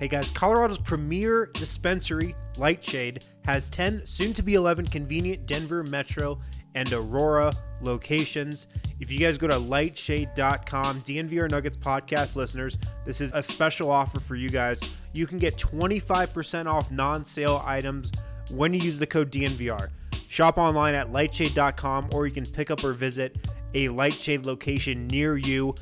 Hey guys, Colorado's premier dispensary, Lightshade, has 10, soon to be 11 convenient Denver Metro and Aurora locations. If you guys go to lightshade.com, DNVR Nuggets podcast listeners, this is a special offer for you guys. You can get 25% off non sale items when you use the code DNVR. Shop online at lightshade.com or you can pick up or visit a Lightshade location near you.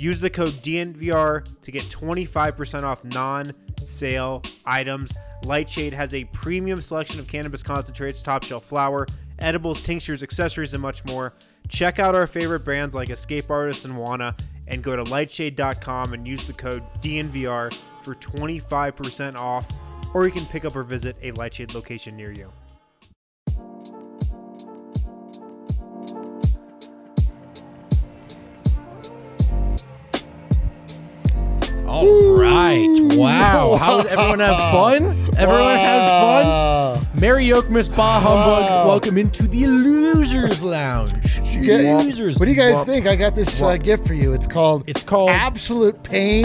Use the code DNVR to get 25% off non sale items. Lightshade has a premium selection of cannabis concentrates, top shelf flower, edibles, tinctures, accessories, and much more. Check out our favorite brands like Escape Artists and Wana and go to lightshade.com and use the code DNVR for 25% off, or you can pick up or visit a Lightshade location near you. All right. Wow. How did everyone have fun? Everyone had fun? Merry Jokmas Bah Humbug. Welcome into the Losers Lounge. Yeah. Losers. What do you guys think? I got this uh, gift for you. It's called It's called Absolute Pain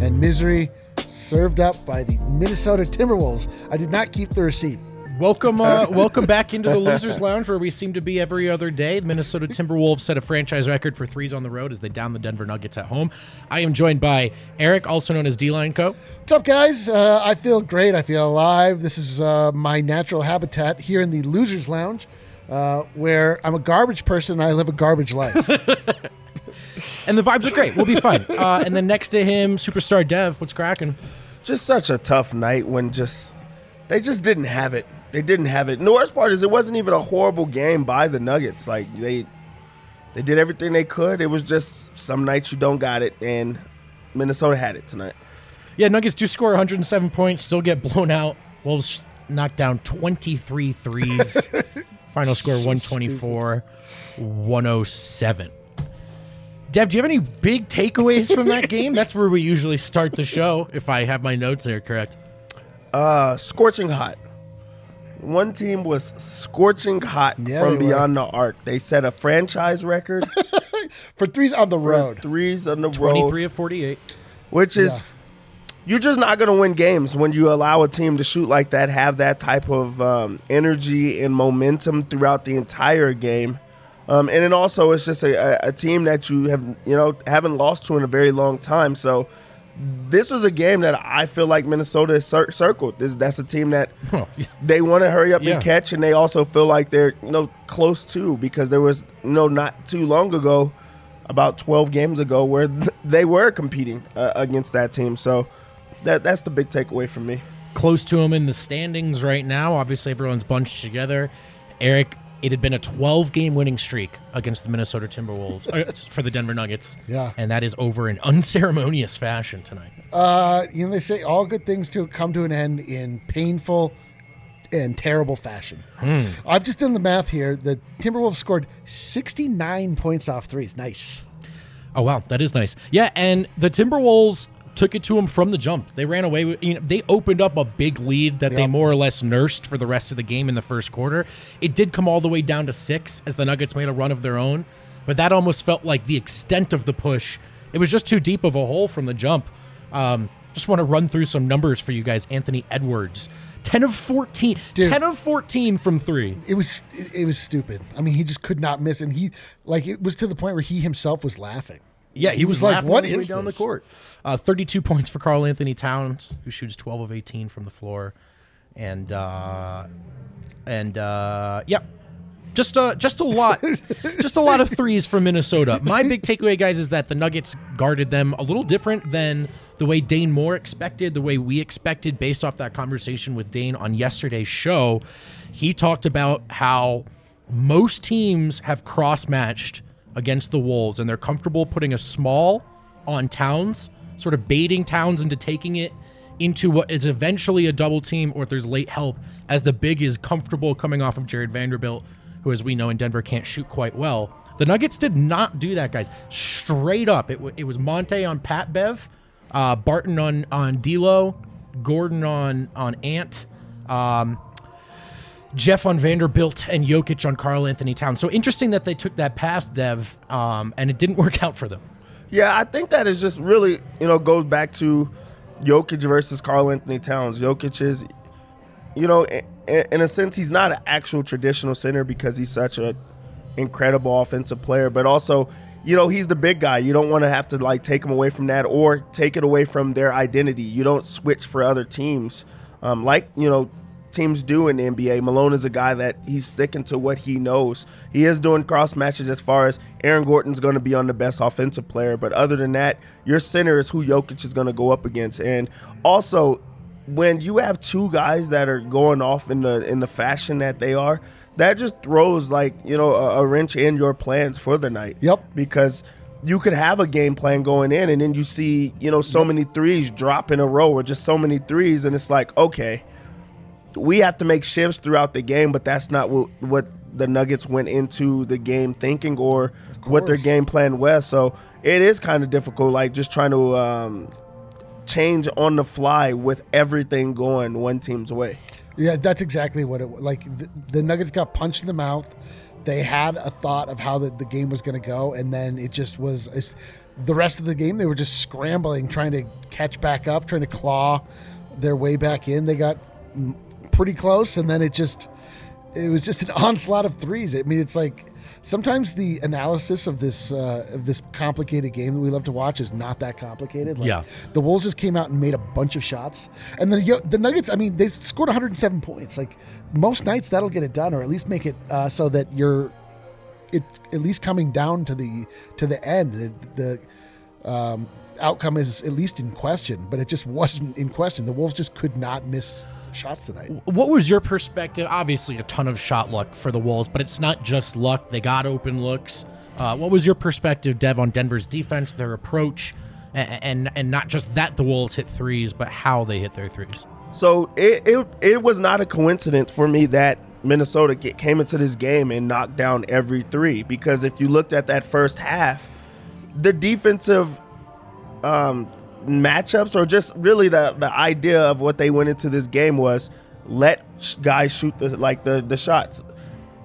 and Misery, served up by the Minnesota Timberwolves. I did not keep the receipt. Welcome, uh, welcome back into the Losers Lounge, where we seem to be every other day. The Minnesota Timberwolves set a franchise record for threes on the road as they down the Denver Nuggets at home. I am joined by Eric, also known as D Line Co. What's up, guys? Uh, I feel great. I feel alive. This is uh, my natural habitat here in the Losers Lounge, uh, where I'm a garbage person and I live a garbage life. And the vibes are great. We'll be fine. Uh, and then next to him, superstar Dev. What's cracking? just such a tough night when just they just didn't have it. They didn't have it. And the worst part is it wasn't even a horrible game by the Nuggets. Like they they did everything they could. It was just some nights you don't got it, and Minnesota had it tonight. Yeah, Nuggets do score 107 points, still get blown out. Wolves knock down 23 threes. Final score 124, 107. Dev, do you have any big takeaways from that game? That's where we usually start the show, if I have my notes there correct. Uh, scorching hot. One team was scorching hot Yeah, from they were. beyond the arc. They set a franchise record for threes on the for road. threes on the 23 road, of 48. which is Yeah. you're just not going to win games when you allow a team to shoot like that, have that type of um, energy and momentum throughout the entire game. Um, and then also, it's just a, a, a team that you have, you know, haven't lost to in a very long time. So this was a game that I feel like Minnesota cir- circled. This, that's a team that Oh, yeah. they want to hurry up Yeah. and catch, and they also feel like they're you know close to because there was you know not too long ago, about twelve games ago, where th- they were competing uh, against that team. So that that's the big takeaway from me. Close to them in the standings right now. Obviously, everyone's bunched together. Eric, it had been a 12 game winning streak against the Minnesota Timberwolves uh, for the Denver Nuggets. Yeah. And that is over in unceremonious fashion tonight. Uh, you know, they say all good things to come to an end in painful and terrible fashion. I've just done the math here. The Timberwolves scored 69 points off threes. Nice. Oh wow, that is nice. Yeah, and the Timberwolves took it to them from the jump. They ran away with you know, they opened up a big lead that they more or less nursed for the rest of the game in the first quarter. It did come all the way down to 6 as the Nuggets made a run of their own, but that almost felt like the extent of the push. It was just too deep of a hole from the jump. Um, just want to run through some numbers for you guys. Anthony Edwards, 10 of 14. Dude. 10 of 14 from 3. It was it was stupid. I mean, he just could not miss, and he like it was to the point where he himself was laughing. Yeah, he, was, like, "What way down this?" the court. Uh, 32 points for Karl-Anthony Towns, who shoots 12 of 18 from the floor. And uh, and uh, yep, just a just a lot, just a lot of threes from Minnesota. My big takeaway, guys, is that the Nuggets guarded them a little different than the way Dane Moore expected, the way we expected, based off that conversation with Dane on yesterday's show. He talked about how most teams have cross matched against the Wolves, and they're comfortable putting a small on Towns, sort of baiting Towns into taking it into what is eventually a double team, or if there's late help, as the big is comfortable coming off of Jared Vanderbilt, who, as we know in Denver, can't shoot quite well. The Nuggets did not do that, guys. Straight up, it, w- it was Monte on Pat Bev, uh, Barton on on D'Lo, Gordon on on Ant. Um, Jeff on Vanderbilt and Jokic on Karl-Anthony Towns. So interesting that they took that path, Dev, um, and it didn't work out for them. Yeah, I think that is just really, you know, goes back to Jokic versus Karl-Anthony Towns. Jokic is, you know, in, a sense, he's not an actual traditional center because he's such an incredible offensive player, but also, you know, he's the big guy. You don't want to have to like take him away from that or take it away from their identity. You don't switch for other teams, um, like you know teams do in the NBA. Malone is a guy that he's sticking to what he knows. He is doing cross matches as far as Aaron Gordon's going to be on the best offensive player, but other than that, your center is who Jokic is going to go up against. And also, when you have two guys that are going off in the in the fashion that they are, that just throws like you know a, a wrench in your plans for the night. Yep. Because you could have a game plan going in, and then you see you know so many threes drop in a row, or just so many threes, and it's like okay we have to make shifts throughout the game, but that's not what what the Nuggets went into the game thinking or what their game plan was. So it is kind of difficult, like just trying to um, change on the fly with everything going one team's way. Yeah, that's exactly what it was. Like the, the Nuggets got punched in the mouth. They had a thought of how the, the game was going to go, and then it just was. The rest of the game, they were just scrambling, trying to catch back up, trying to claw their way back in. They got pretty close, and then it just it was just an onslaught of threes. I mean, it's like sometimes the analysis of this uh, of this complicated game that we love to watch is not that complicated. Like, Yeah. the Wolves just came out and made a bunch of shots, and the the Nuggets. I mean, they scored 107 points. Like most nights, that'll get it done, or at least make it uh, so that you're it at least coming down to the to the end. The, the um, outcome is at least in question, but it just wasn't in question. The Wolves just could not miss shots tonight. What was your perspective? Obviously, a ton of shot luck for the Wolves, but it's not just luck. They got open looks. Uh, what was your perspective, Dev, on Denver's defense, their approach, and, and and not just that the Wolves hit threes, but how they hit their threes? So it, it it was not a coincidence for me that Minnesota get, came into this game and knocked down every three because if you looked at that first half, the defensive um, matchups or just really the the idea of what they went into this game was let guys shoot the like the the shots,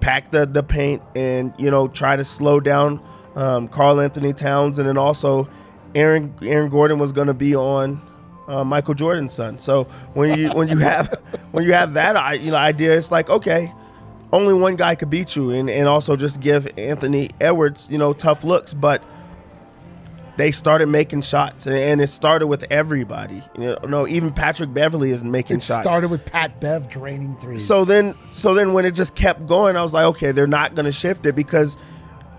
pack the the paint, and you know try to slow down um, Karl-Anthony Towns, and then also Aaron Aaron Gordon was going to be on uh, Michael Jordan's son. So when you when you have when you have that I, you know idea, it's like okay, only one guy could beat you, and and also just give Anthony Edwards you know tough looks, but they started making shots, and- it started with everybody. You know, no, even Patrick Beverley is making It shots. started with Pat Bev draining threes. So then, so then when it just kept going, I was like, okay, they're not going to shift it because,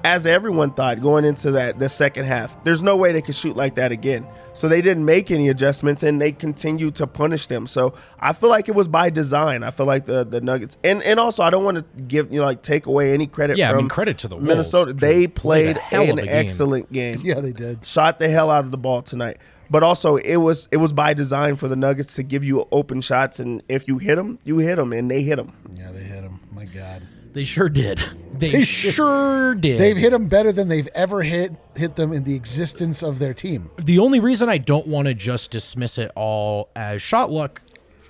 as everyone thought going into that the second half, there's no way they could shoot like that again. So they didn't make any adjustments and they continued to punish them. So I feel like it was by design. I feel like the the Nuggets and and also I don't want to give you know like take away any credit. Yeah, I from mean, credit to the Wolves. Minnesota. They Played a played an game. excellent game yeah, they did. shot the hell out of the ball tonight. But also, it was it was by design for the Nuggets to give you open shots, and if you hit them, you hit them, and they hit them. Yeah, they hit them. My God, They sure did. They sure did. they've hit them better than they've ever hit hit them in the existence of their team. the only reason I don't want to just dismiss it all as shot luck,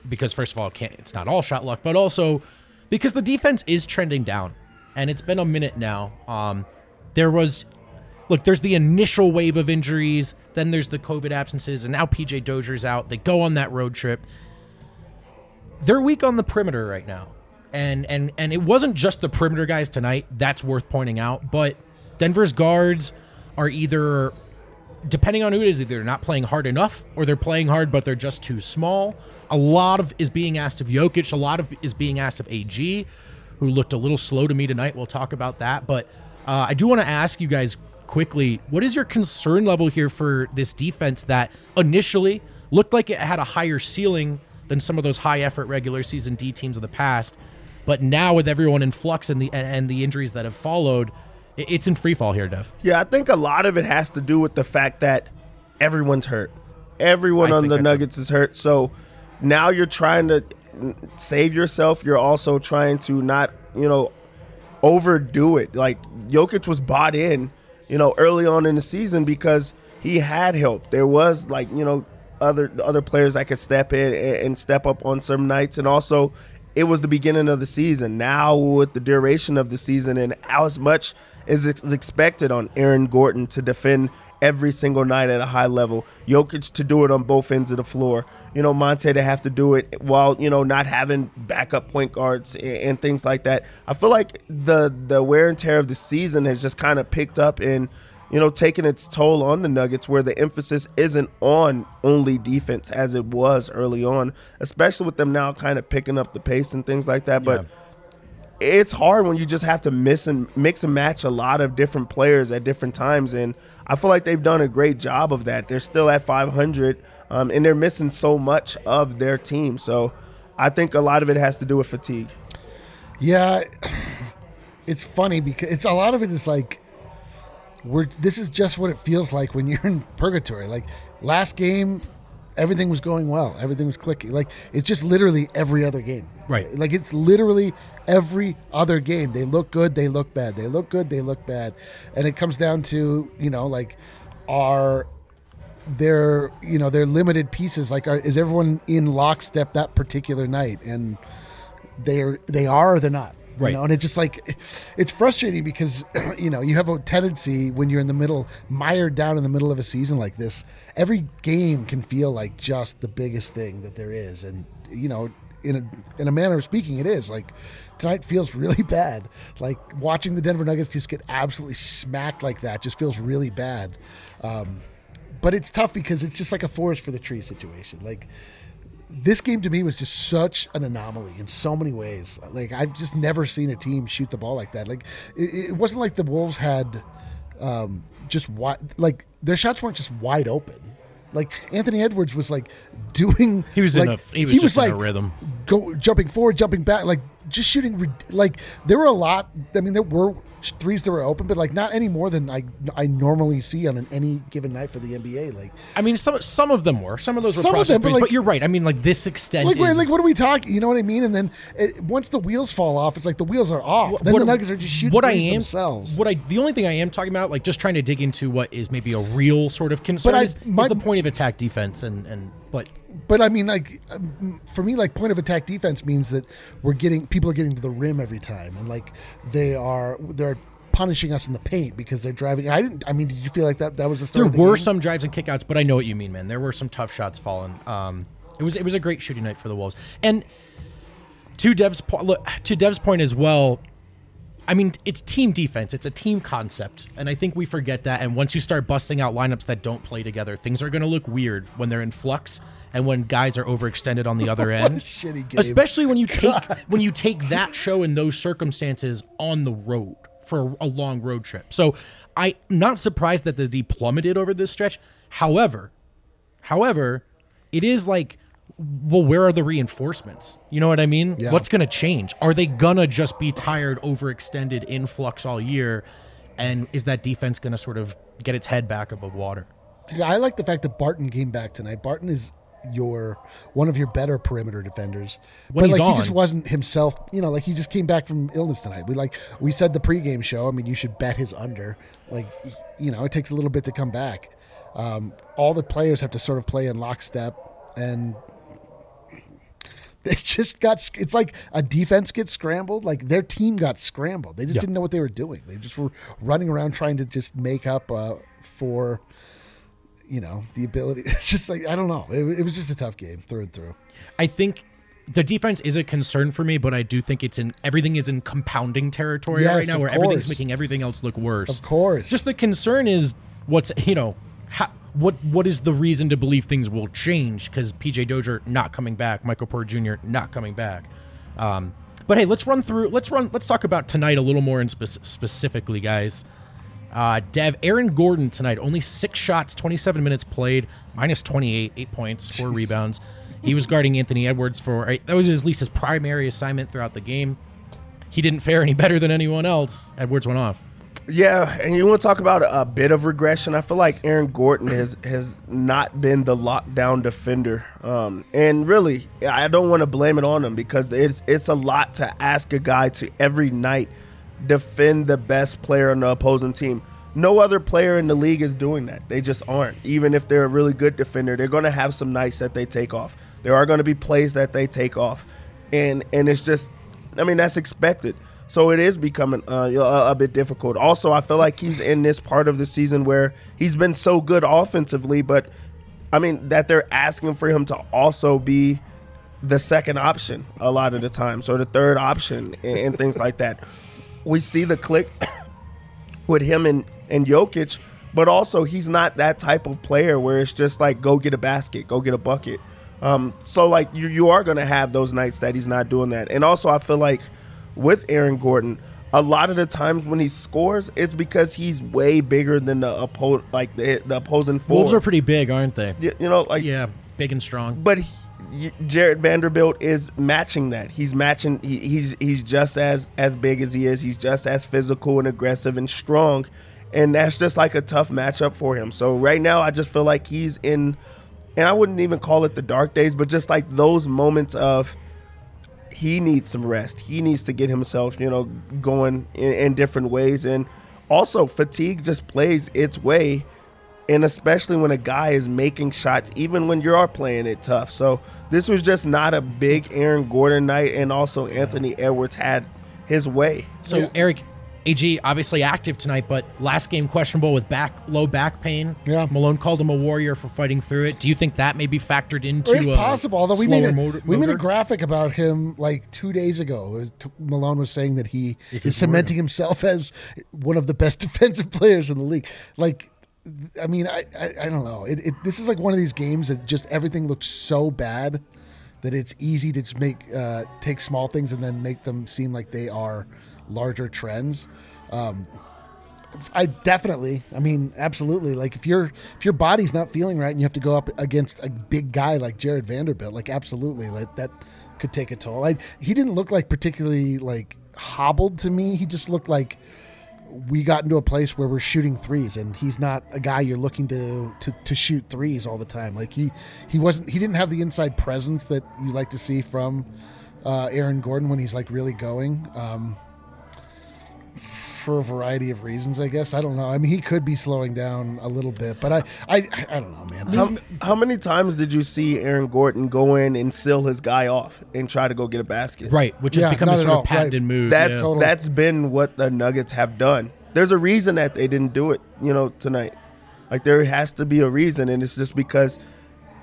because first of all, can't, it's not all shot luck, but also because the defense is trending down, and it's been a minute now. Um, there was, look, there's the initial wave of injuries, then there's the COVID absences, and now PJ Dozier's out. They go on that road trip. They're weak on the perimeter right now. And and and it wasn't just the perimeter guys tonight. That's worth pointing out. But Denver's guards are either depending on who it is, either not playing hard enough or they're playing hard but they're just too small. A lot of is being asked of Jokic. A lot of is being asked of AG, who looked a little slow to me tonight. We'll talk about that. But uh, I do want to ask you guys quickly what is your concern level here for this defense that initially looked like it had a higher ceiling than some of those high effort regular season D teams of the past? But now with everyone in flux and the and the injuries that have followed, it's in free fall here, Dev. Yeah, I think a lot of it has to do with the fact that everyone's hurt. Everyone I on the Nuggets is hurt. So now you're trying to save yourself. You're also trying to not, you know, overdo it. Like Jokic was bought in, you know, early on in the season because he had help. There was like, you know, other other players that could step in and, and step up on some nights and also it was the beginning of the season. Now with the duration of the season and how much is ex- is expected on Aaron Gordon to defend every single night at a high level. Jokic to do it on both ends of the floor. You know, Monte to have to do it while, you know, not having backup point guards and, and things like that. I feel like the the wear and tear of the season has just kind of picked up in, you know, taking its toll on the Nuggets where the emphasis isn't on only defense as it was early on, especially with them now kind of picking up the pace and things like that. But it's hard when you just have to miss and mix and match a lot of different players at different times and i feel like they've done a great job of that. They're still at 500 um, and they're missing so much of their team. So i think a lot of it has to do with fatigue. Yeah, it's funny because it's a lot of it is like we're. This is just what it feels like when you're in purgatory. Like last game, everything was going well, everything was clicking. Like it's just literally every other game. Right. Like it's literally every other game. They look good, they look bad. They look good, they look bad, and it comes down to you know like are their you know their limited pieces like are, is everyone in lockstep that particular night and they're they are or they're not Right. you know? and it's just like it's frustrating because you know you have a tendency when you're in the middle mired down in the middle of a season like this every game can feel like just the biggest thing that there is and you know in a in a manner of speaking it is like tonight feels really bad like watching the denver nuggets just get absolutely smacked like that just feels really bad um, but it's tough because it's just like a forest for the tree situation like this game to me was just such an anomaly in so many ways. Like I've just never seen a team shoot the ball like that. Like it, it wasn't like the Wolves had um, just wide, like their shots weren't just wide open. Like Anthony Edwards was like doing. He was in like, a- he was just in a rhythm. Go jumping forward, jumping back, like just shooting. Like there were a lot. I mean, there were threes that were open, but like not any more than I I normally see on an, any given night for the NBA. Like I mean, some some of them were. Some of those were Some of them, but threes, but, like- you're right. I mean, like this extent like, wait, is like what are we talking? You know what I mean? And then it, once the wheels fall off, it's like the wheels are off. then the Nuggets are just shooting what I am, themselves. What I the only thing I am talking about, like just trying to dig into what is maybe a real sort of concern I- is, is my- the point of attack defense and and but but I mean, like um, for me, like point of attack defense means that we're getting people are getting to the rim every time, and like they are they're punishing us in the paint because they're driving. I didn't. I mean, did you feel like that? That was the start there the were game? some drives and kickouts, but I know what you mean, man. There were some tough shots falling. Um, it was it was a great shooting night for the Wolves, and to Dev's point, look, to Dev's point as well. I mean, it's team defense. It's a team concept, and I think we forget that. And once you start busting out lineups that don't play together, things are going to look weird when they're in flux and when guys are overextended on the other end. Especially when you take when you take that show in those circumstances on the road for a long road trip. So I'm not surprised that the D plummeted over this stretch. However, however, it is like well, where are the reinforcements? You know what I mean? Yeah. What's going to change? Are they going to just be tired, overextended, in flux all year? And is that defense going to sort of get its head back above water? I like the fact that Barton came back tonight. Barton is your one of your better perimeter defenders. When but like he just wasn't himself, you know, like he just came back from illness tonight. We like we said the pregame show. I mean, you should bet his under. Like you know, it takes a little bit to come back. Um, all the players have to sort of play in lockstep, and they just got. It's like a defense gets scrambled. Like their team got scrambled. They just Yeah. didn't know what they were doing. They just were running around trying to just make up uh, for you know the ability it's just like i don't know it, it was just a tough game through and through I think the defense is a concern for me, but I do think it's in everything is in compounding territory Yes, right now, where everything's making everything else look worse. Of course. Just the concern is what's you know how, what what is the reason to believe things will change? Because PJ Dozier not coming back, Michael Porter Jr. not coming back. Um, but hey, let's run through. Let's run. Let's talk about tonight a little more in spec- specifically, guys. Uh, Dev, Aaron Gordon tonight, only six shots, 27 minutes played, minus 28, eight points, four rebounds. He was guarding Anthony Edwards for that was at least his primary assignment throughout the game. He didn't fare any better than anyone else. Edwards went off. Yeah, and you want to talk about a bit of regression? I feel like Aaron Gordon has has not been the lockdown defender, um, and really, I don't want to blame it on him because it's it's a lot to ask a guy to every night defend the best player on the opposing team. No other player in the league is doing that. They just aren't. Even if they're a really good defender, they're going to have some nights that they take off. There are going to be plays that they take off, and and it's just, I mean, that's expected. So it is becoming uh, a, a bit difficult. Also, I feel like he's in this part of the season where he's been so good offensively, but I mean that they're asking for him to also be the second option a lot of the times, or the third option, and, and things like that. We see the click with him and and Jokic, but also he's not that type of player where it's just like go get a basket, go get a bucket. Um, so like you you are gonna have those nights that he's not doing that, and also I feel like with Aaron Gordon, a lot of the times when he scores, it's because he's way bigger than the oppo- like the, the opposing forward. Wolves are pretty big, aren't they? you, you know like Yeah, big and strong. but he, Jared Vanderbilt is matching that. He's matching. He, he's he's just as as big as he is. He's just as physical and aggressive and strong, and that's just like a tough matchup for him. So right now, I just feel like he's in, and I wouldn't even call it the dark days, but just like those moments of he needs some rest. He needs to get himself, you know, going in, in different ways, and also fatigue just plays its way and especially when a guy is making shots, even when you are playing it tough. So this was just not a big Aaron Gordon night, and also Anthony Edwards had his way. So Eric, AG obviously active tonight, but last game questionable with back low back pain. Yeah. Malone called him a warrior for fighting through it. Do you think that may be factored into? It's possible. Although we made a, motor- we made a graphic about him like two days ago. Malone was saying that he Is cementing himself as one of the best defensive players in the league. Like, I mean, I I, I don't know. It, it this is like one of these games that just everything looks so bad that it's easy to just make uh, take small things and then make them seem like they are larger trends. Um, I definitely. I mean, absolutely. Like if your if your body's not feeling right and you have to go up against a big guy like Jared Vanderbilt, like absolutely, like that could take a toll. I he didn't look like particularly like hobbled to me. He just looked like we got into a place where we're shooting threes and he's not a guy you're looking to, to to shoot threes all the time like he he wasn't he didn't have the inside presence that you like to see from uh, Aaron Gordon when he's like really going um, for a variety of reasons I guess I don't know I mean he could be slowing down a little bit but I I, I don't know man How, how many times did you see Aaron Gordon go in and seal his guy off and try to go get a basket? right, which has Yeah, become a sort of all, patented right. move. That's yeah. That's been what the Nuggets have done. There's a reason that they didn't do it, you know, tonight. Like there has to be a reason, and it's just because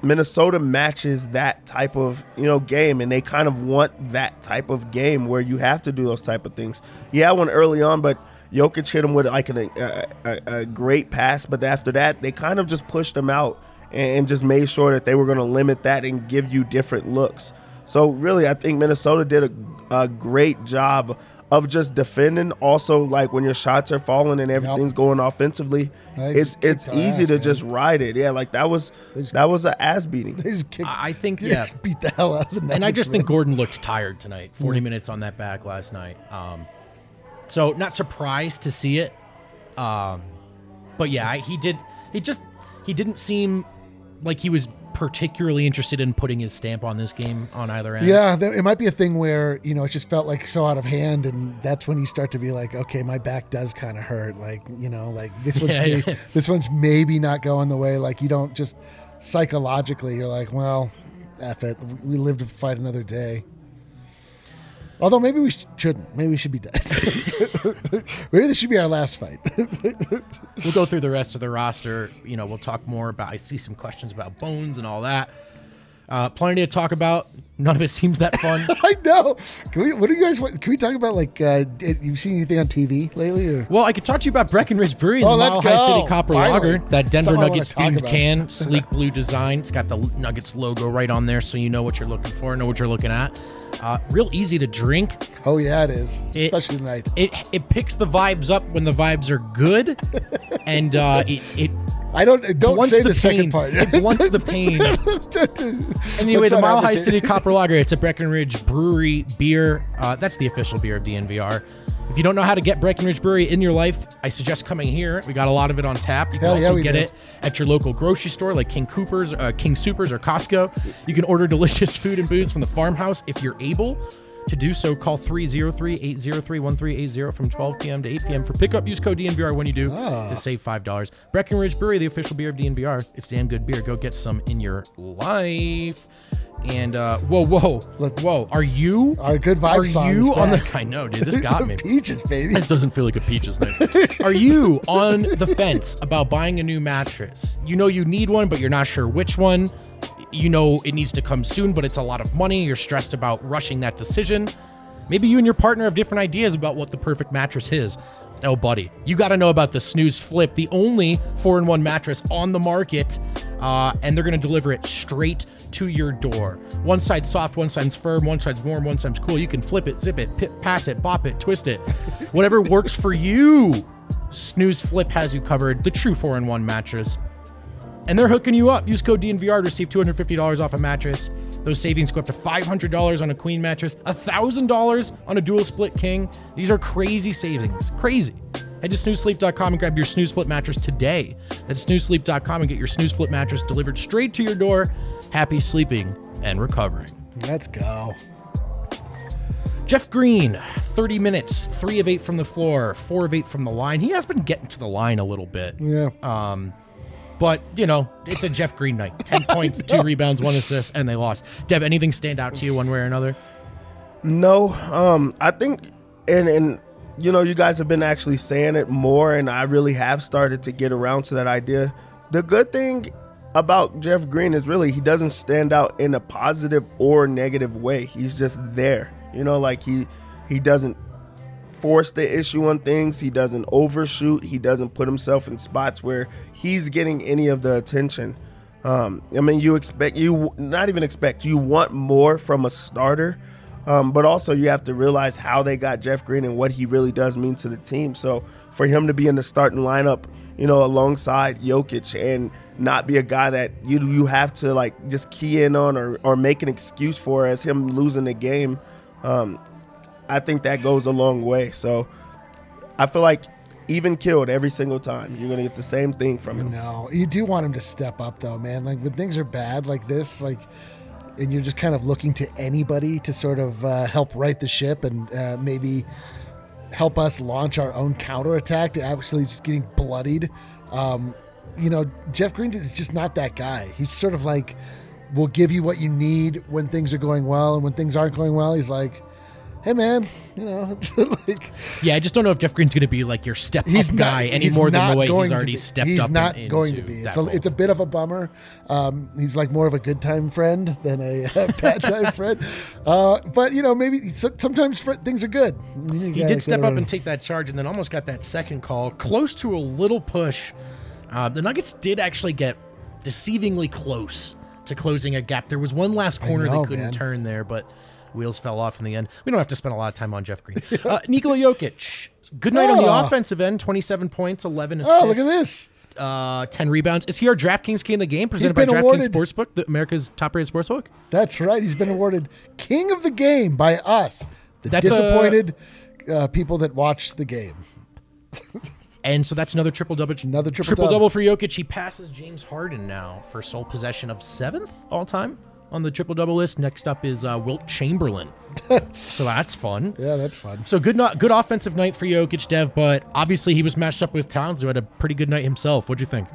Minnesota matches that type of you know game, and they kind of want that type of game where you have to do those type of things. Yeah, one early on, but Jokic hit him with like an, a, a, a great pass, but after that, they kind of just pushed him out and, and just made sure that they were going to limit that and give you different looks. So really, I think Minnesota did a, a great job of just defending. Also, like when your shots are falling and everything's going offensively, it's it's easy ass, to man. just ride it. Yeah, like that was just- that was an ass beating. they just kicked, I I think yeah. beat the hell out of the and I Nuggets, just think. Gordon looked tired tonight. 40 minutes on that back last night. Um, so not surprised to see it. Um, but yeah, I- he did. He just he didn't seem like he was particularly interested in putting his stamp on this game on either end. Yeah, there, it might be a thing where you know it just felt like so out of hand, and that's when you start to be like, okay, my back does kind of hurt. Like you know, like this one's Yeah, may- yeah. this one's maybe not going the way. Like you don't just psychologically, you're like, well, f it, we live to fight another day. Although maybe we sh- shouldn't. Maybe we should be dead. maybe this should be our last fight. we'll go through the rest of the roster. You know, we'll talk more about. I see some questions about Bones and all that. Uh, plenty to talk about. None of it seems that fun. I know. Can we? What do you guys? want- Can we talk about like? Uh, did you seen anything on TV lately? Or well, I could talk to you about Breckenridge Brewery, Oh, the Mile High. City Copper Finally. Lager, that Denver Nuggets themed can, sleek blue design. It's got the Nuggets logo right on there, so you know what you're looking for, know what you're looking at. Uh, real easy to drink. oh yeah, it is. It- Especially tonight. It it picks the vibes up when the vibes are good, and uh, it it I don't. Don't blunts say the, the, second part. It blunts the pain. Anyway, Let's the Mile High. City Copper Lager. It's a Breckenridge Brewery beer. Uh, that's the official beer of DNVR. If you don't know how to get Breckenridge Brewery in your life, I suggest coming here. We got a lot of it on tap. You can Hell yeah, also we get do. it at your local grocery store, like King Cooper's, uh, King Supers, or Costco. You can order delicious food and booze from the farmhouse if you're able. To do so, call 303-803-1380 from 12 p.m. to 8 p.m. for pickup. Use code DNVR when you do Ah. to save $5. Breckenridge Brewery, the official beer of DNVR. It's damn good beer. Go get some in your life. And uh, whoa, whoa, Look- whoa! Are you? Our good vibe Are you on the? back. I know, dude. This got me. Peaches, baby. This doesn't feel like a peaches thing. Are you on the fence about buying a new mattress? You know you need one, but you're not sure which one. You know it needs to come soon, but it's a lot of money. You're stressed about rushing that decision. Maybe you and your partner have different ideas about what the perfect mattress is. Oh, buddy, you got to know about the Snooze Flip, the only four-in-one mattress on the market, uh, and they're going to deliver it straight to your door. One side's soft, one side's firm, one side's warm, one side's cool. You can flip it, zip it, pit, pass it, bop it, twist it, whatever works for you. Snooze Flip has you covered. The true four-in-one mattress and they're hooking you up. Use code DNVR to receive $250 off a mattress. Those savings go up to $500 on a queen mattress, $1,000 on a dual split king. These are crazy savings. Crazy. Head to snoozesleep.com and grab your snooze flip mattress today. That's snoozesleep.com and get your snooze flip mattress delivered straight to your door. Happy sleeping and recovering. Let's go. Jeff Green, 30 minutes, three of eight from the floor, four of eight from the line. He has been getting to the line a little bit. Yeah. Um, but you know, it's a Jeff Green night. Ten points, two rebounds, one assist, and they lost. Dev, anything stand out to you one way or another? No, um, I think, and and you know, you guys have been actually saying it more, and I really have started to get around to that idea. The good thing about Jeff Green is really he doesn't stand out in a positive or negative way. He's just there. You know, like he he doesn't force the issue on things. He doesn't overshoot. He doesn't put himself in spots where he's getting any of the attention. Um, I mean, you expect you not even expect you want more from a starter, um, but also you have to realize how they got Jeff Green and what he really does mean to the team. So for him to be in the starting lineup, you know, alongside Jokic and not be a guy that you you have to like just key in on or or make an excuse for as him losing the game. Um, I think that goes a long way. So I feel like even killed every single time, you're gonna get the same thing from him. No, you do want him to step up though, man. Like when things are bad like this, like, and you're just kind of looking to anybody to sort of uh, help right the ship and uh, maybe help us launch our own counterattack to actually just getting bloodied. Um, you know, Jeff Green is just not that guy. He's sort of like, will give you what you need when things are going well, and when things aren't going well, he's like, hey man, you know, like Yeah, I just don't know if Jeff Green's going to be like your step up not, guy any more than the way he's already stepped he's up. He's not in- going to be. It's a, role. it's a bit of a bummer. Um, he's like more of a good time friend than a, uh bad time friend. Uh, but you know, maybe so, sometimes fr- things are good. You he did step up and take that charge and then almost got that second call close to a little push uh, the nuggets did actually get deceivingly close to closing a gap there was one last corner know, they couldn't man. turn there but wheels fell off in the end we don't have to spend a lot of time on jeff green uh, nikola jokic good night on the Oh. offensive end 27 points 11 assists Oh, look at this! uh, 10 rebounds is he our draftkings king of the game presented by draftkings sportsbook the america's top rated sportsbook That's right. He's been awarded King of the Game by us, the That's a- disappointed uh, people that watch the game. And so that's another triple double. Another triple triple double. double for Jokic. He passes James Harden now for sole possession of seventh all time on the triple double list. Next up is uh, Wilt Chamberlain. so that's fun. Yeah, that's fun. So good, not good offensive night for Jokic, Dev. But obviously he was matched up with Towns, who had a pretty good night himself. What'd you think?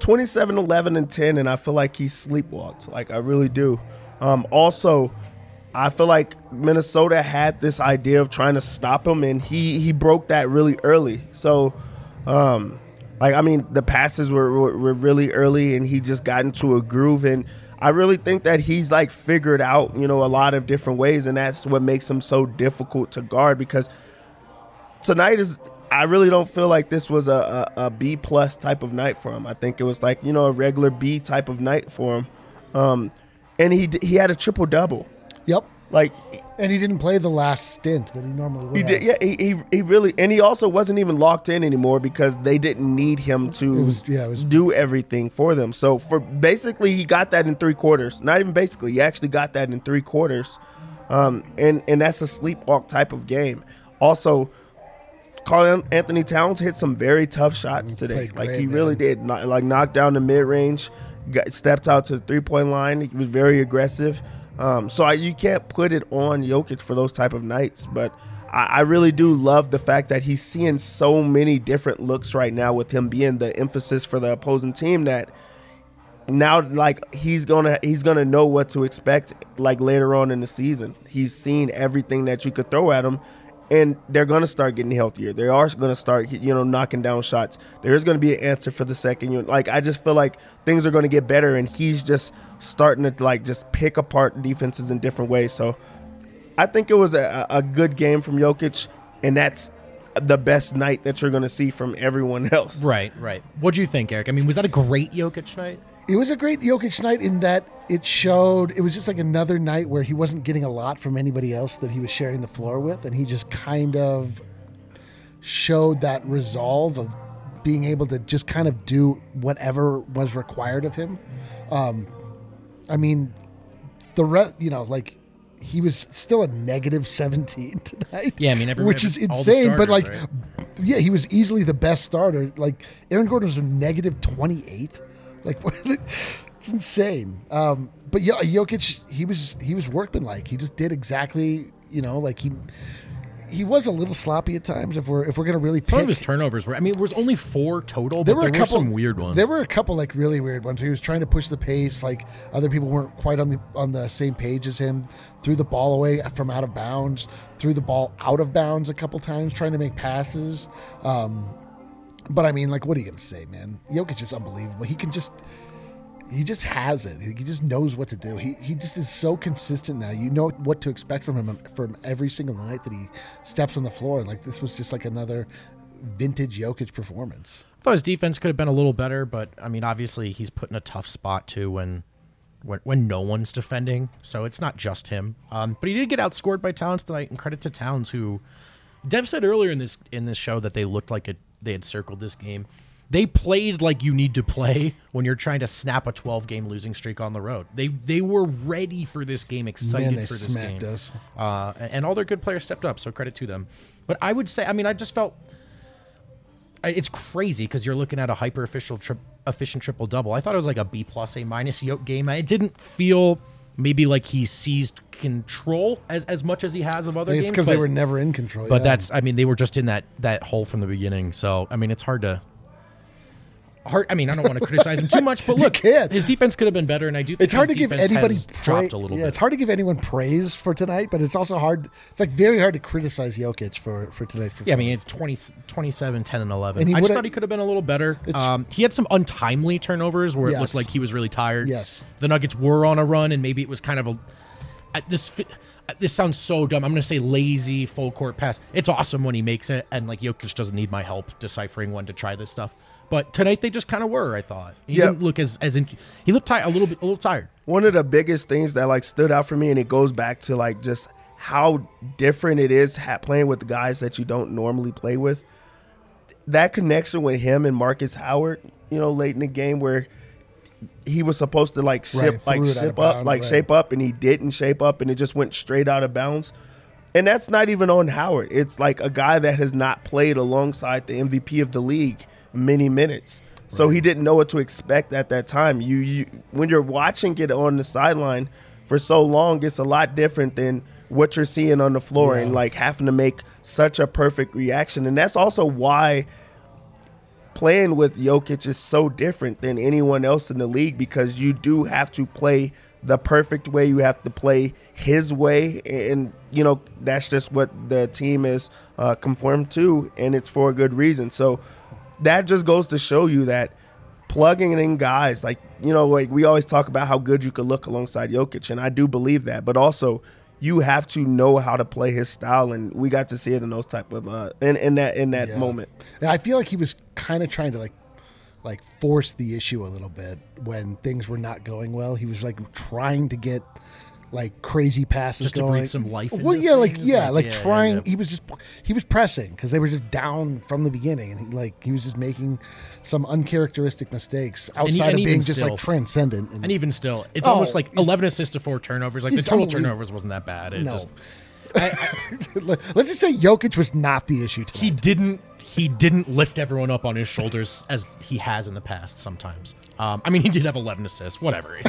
27, 11, and 10, and I feel like he sleepwalked. Like, I really do. Um, also, I feel like Minnesota had this idea of trying to stop him, and he he broke that really early. So, um, like, I mean, the passes were, were, were really early, and he just got into a groove. And I really think that he's like figured out, you know, a lot of different ways, and that's what makes him so difficult to guard because tonight is I really don't feel like this was a, a, a B plus type of night for him. I think it was like you know a regular B type of night for him, um, and he he had a triple double. Yep. Like And he didn't play the last stint that he normally would. he did, yeah. He, he he really, and he also wasn't even locked in anymore because they didn't need him to was- yeah, was- do everything for them. So for basically, he got that in three quarters. Not even basically, he actually got that in three quarters, um, and and that's a sleepwalk type of game. Also, Carl Anthony Towns hit some very tough shots today. Like he really man. did. Not, like knocked down the mid range, stepped out to the three point line. He was very aggressive. Um, so I, you can't put it on Jokic for those type of nights. But I, I really do love the fact that he's seeing so many different looks right now with him being the emphasis for the opposing team that now like he's gonna he's gonna know what to expect like later on in the season. He's seen everything that you could throw at him and they're gonna start getting healthier. They are gonna start you know knocking down shots. There is gonna be an answer for the second unit. Like i just feel like things are gonna get better and he's just starting to like just pick apart defenses in different ways so i think it was a, a good game from Jokic and that's the best night that you're gonna see from everyone else Right, right. What do you think, Eric? I mean, was that a great Jokic night? It was a great Jokic night in that it showed it was just like another night where he wasn't getting a lot from anybody else that he was sharing the floor with, and he just kind of showed that resolve of being able to just kind of do whatever was required of him. Um, I mean, the re- you know like he was still a negative 17 tonight. Yeah, I mean, every- which is every- all the insane, but like right? yeah, he was easily the best starter. Like Aaron Gordon was a negative 28. Like it's insane. Um, but yeah, Jokic, he was he was workmanlike. He just did exactly, you know, like he he was a little sloppy at times. If we're if we're gonna really pick, Some of his turnovers were. I mean, it was only four total, there but were there a couple some weird ones. There were a couple like really weird ones. He was trying to push the pace, like other people weren't quite on the on the same page as him. Threw the ball away from out of bounds. Threw the ball out of bounds a couple times, trying to make passes. Um, but I mean, like, what are you gonna say, man? Jokic is just unbelievable. He can just. He just has it. He just knows what to do. He, he just is so consistent now. You know what to expect from him from every single night that he steps on the floor. Like this was just like another vintage Jokic performance. I thought his defense could have been a little better, but I mean, obviously he's put in a tough spot too when when, when no one's defending. So it's not just him. Um, but he did get outscored by Towns tonight, and credit to Towns who Dev said earlier in this in this show that they looked like it, they had circled this game. They played like you need to play when you're trying to snap a 12 game losing streak on the road. They they were ready for this game, excited Man, for this game. us. Uh, and all their good players stepped up, so credit to them. But I would say, I mean, I just felt it's crazy because you're looking at a hyper official tri- efficient triple double. I thought it was like a B plus A minus yoke game. It didn't feel maybe like he seized control as, as much as he has of other It's games. because they were never in control. But yeah. that's I mean they were just in that that hole from the beginning. So I mean it's hard to hard. I mean I don't want to criticize him too much, but look, his defense could have been better, and I do. think it's hard to give anybody pra- dropped a little yeah, bit. It's hard to give anyone praise for tonight, but it's also hard. It's like very hard to criticize Jokic for for tonight's performance. Yeah, I mean, it's 20, 27, 10, and 11. And he I just would've- thought he could have been a little better. It's- Um, he had some untimely turnovers where it Yes. looked like he was really tired. Yes. The Nuggets were on a run, and maybe it was kind of a. uh, This fi- uh, this sounds so dumb. I'm going to say lazy full court pass. It's awesome when he makes it, and like Jokic doesn't need my help deciphering when to try this stuff. But tonight they just kind of were. I thought he Yeah. didn't look as as in, he looked tired a little bit a little tired. one of the biggest things that like stood out for me and it goes back to like just how different it is ha- playing with the guys that you don't normally play with that connection with him and Markus Howard you know late in the game where he was supposed to like Right, ship like out of ship up bounds, like right. shape up and he didn't shape up and it just went straight out of bounds and that's not even on Howard it's like a guy that has not played alongside the MVP of the league many minutes so he didn't know what to expect at that time. You, you when you're watching it on the sideline for so long, it's a lot different than what you're seeing on the floor and like having to make such a perfect reaction. And that's also why playing with Jokic is so different than anyone else in the league because you do have to play the perfect way. You have to play his way, and you know that's just what the team is uh, conformed to, and it's for a good reason. So that just goes to show you that plugging in guys like you know like we always talk about how good you could look alongside Jokic and I do believe that but also you have to know how to play his style and we got to see it in those type of uh in, in that in that Yeah. moment And I feel like he was kind of trying to like like force the issue a little bit when things were not going well. He was like trying to get like crazy passes Just to going. breathe some life Well, yeah, like yeah, like, like yeah, trying. yeah. He was just he was pressing because they were just down from the beginning, and he like he was just making some uncharacteristic mistakes outside and of even being just still- like transcendent. And, And even still, it's Oh, almost like 11 assists to four turnovers. Like the total turnovers wasn't that bad. It No. just I, I, let's just say Jokic was not the issue tonight. he didn't he didn't lift everyone up on his shoulders as he has in the past sometimes. Um, I mean, he did have 11 assists. Whatever.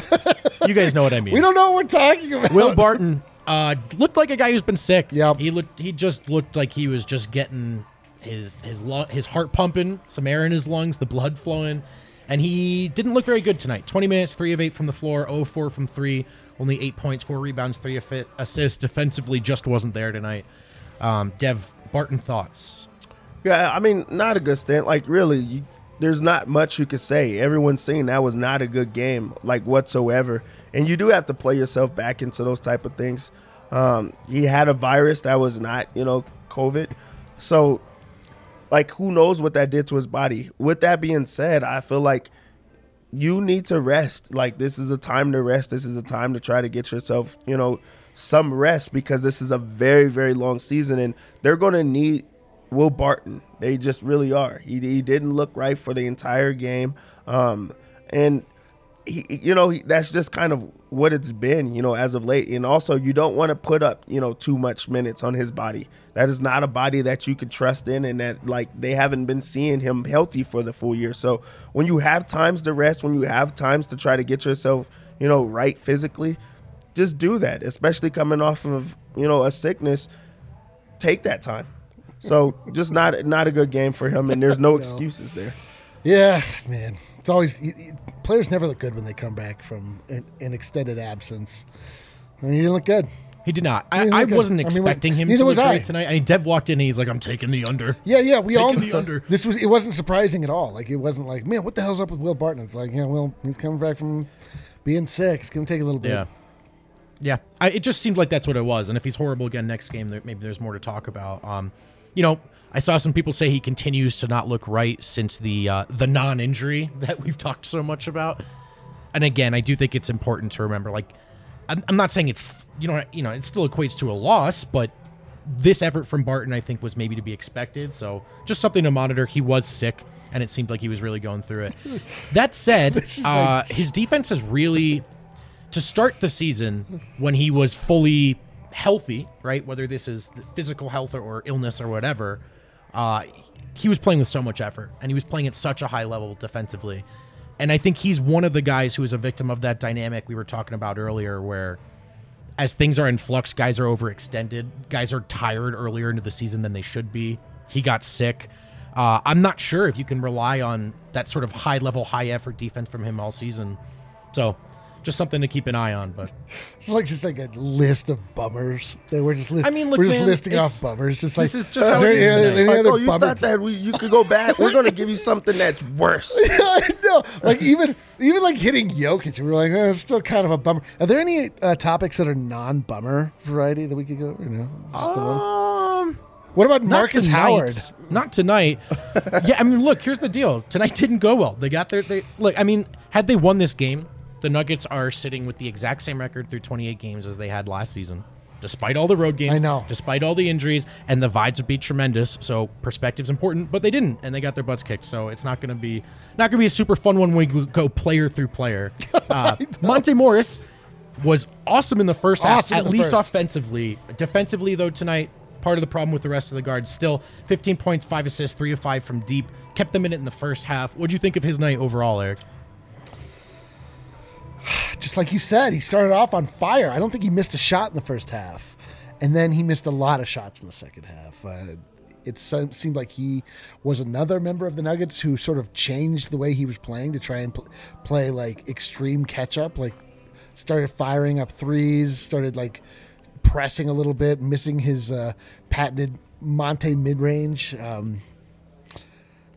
you guys know what I mean. we don't know what we're talking about. Will Barton uh, looked like a guy who's been sick. Yep. He looked. He just looked like he was just getting his his lu- his heart pumping, some air in his lungs, the blood flowing, and he didn't look very good tonight. Twenty minutes, three of eight from the floor, 0 4 from three, only eight points, four rebounds, three assists. Defensively, just wasn't there tonight. Um, Dev Barton thoughts. Yeah, I mean, not a good stand. Like, really, you, there's not much you could say. Everyone's saying that was not a good game, like whatsoever. And you do have to play yourself back into those type of things. Um, he had a virus that was not, you know, COVID. So, like, who knows what that did to his body? With that being said, I feel like you need to rest. Like this is a time to rest. This is a time to try to get yourself, you know, some rest because this is a very, very long season and they're going to need Will Barton. They just really are. He, he didn't look right for the entire game. Um, and he, you know, he, that's just kind of what it's been, you know, as of late. And also, you don't want to put up, you know, too much minutes on his body. That is not a body that you could trust in, and that like they haven't been seeing him healthy for the full year. So when you have times to rest, when you have times to try to get yourself, you know, right physically, just do that. Especially coming off of, you know, a sickness, take that time. So just not not a good game for him, and there's no excuses there. Yeah, man. It's always y- y- players never look good when they come back from an, an extended absence. And he didn't look good. He did not. He I, didn't I good. wasn't I mean, expecting him neither to look was I. great tonight. I mean, Dev walked in and he's like, "I'm taking the under." Yeah, yeah, we all Taking the under. This was it wasn't surprising at all. Like it wasn't like, man, what the hell's up with Will Barton? It's like, yeah, well, he's coming back from being sick. It's gonna take a little bit. Yeah. Yeah. I, it just seemed like that's what it was. And if he's horrible again next game, there, maybe there's more to talk about. Um, you know, I saw some people say he continues to not look right since the uh, the non-injury that we've talked so much about. And again, I do think it's important to remember. Like, I'm, I'm not saying it's you know you know it still equates to a loss, but this effort from Barton I think was maybe to be expected. So just something to monitor. He was sick, and it seemed like he was really going through it. That said, uh, like- his defense has really to start the season when he was fully healthy, right? Whether this is physical health or, or illness or whatever, uh, he was playing with so much effort and he was playing at such a high level defensively. And I think he's one of the guys who is a victim of that dynamic we were talking about earlier, where as things are in flux, guys are overextended, guys are tired earlier into the season than they should be. He got sick. Uh, I'm not sure if you can rely on that sort of high level, high effort defense from him all season. So, just something to keep an eye on. But It's like just like a list of bummers. They were just li- I mean, look, we're just man, listing off bummers. Just like this is just how there it is any, today. any Like, other oh, you thought that we, you could go back? We're going to give you something that's worse. I know. Like even even like hitting Jokic, we were like, oh, it's still kind of a bummer. Are there any uh, topics that are non-bummer variety that we could go over? No, just the one. um, What about Markus tonight. Howard? Not tonight. yeah, I mean, look. Here's the deal. Tonight didn't go well. They got their. They look. I mean, had they won this game, the Nuggets are sitting with the exact same record through 28 games as they had last season. Despite all the road games, I know. Despite all the injuries, and the vibes would be tremendous. So perspective's important, but they didn't, and they got their butts kicked. So it's not going to be not going to be a super fun one when we go player through player. Uh, Monte Morris was awesome in the first half, Awesome in at least first. offensively. Defensively, though, tonight, part of the problem with the rest of the guards still 15 points, 5 assists, 3 of 5 from deep. Kept them in it in the first half. What do you think of his night overall, Eric? Just like you said, he started off on fire. I don't think he missed a shot in the first half, and then he missed a lot of shots in the second half. Uh, it seemed like he was another member of the Nuggets who sort of changed the way he was playing to try and pl- play like extreme catch up. Like started firing up threes, started like pressing a little bit, missing his uh, patented Monte mid range. Um,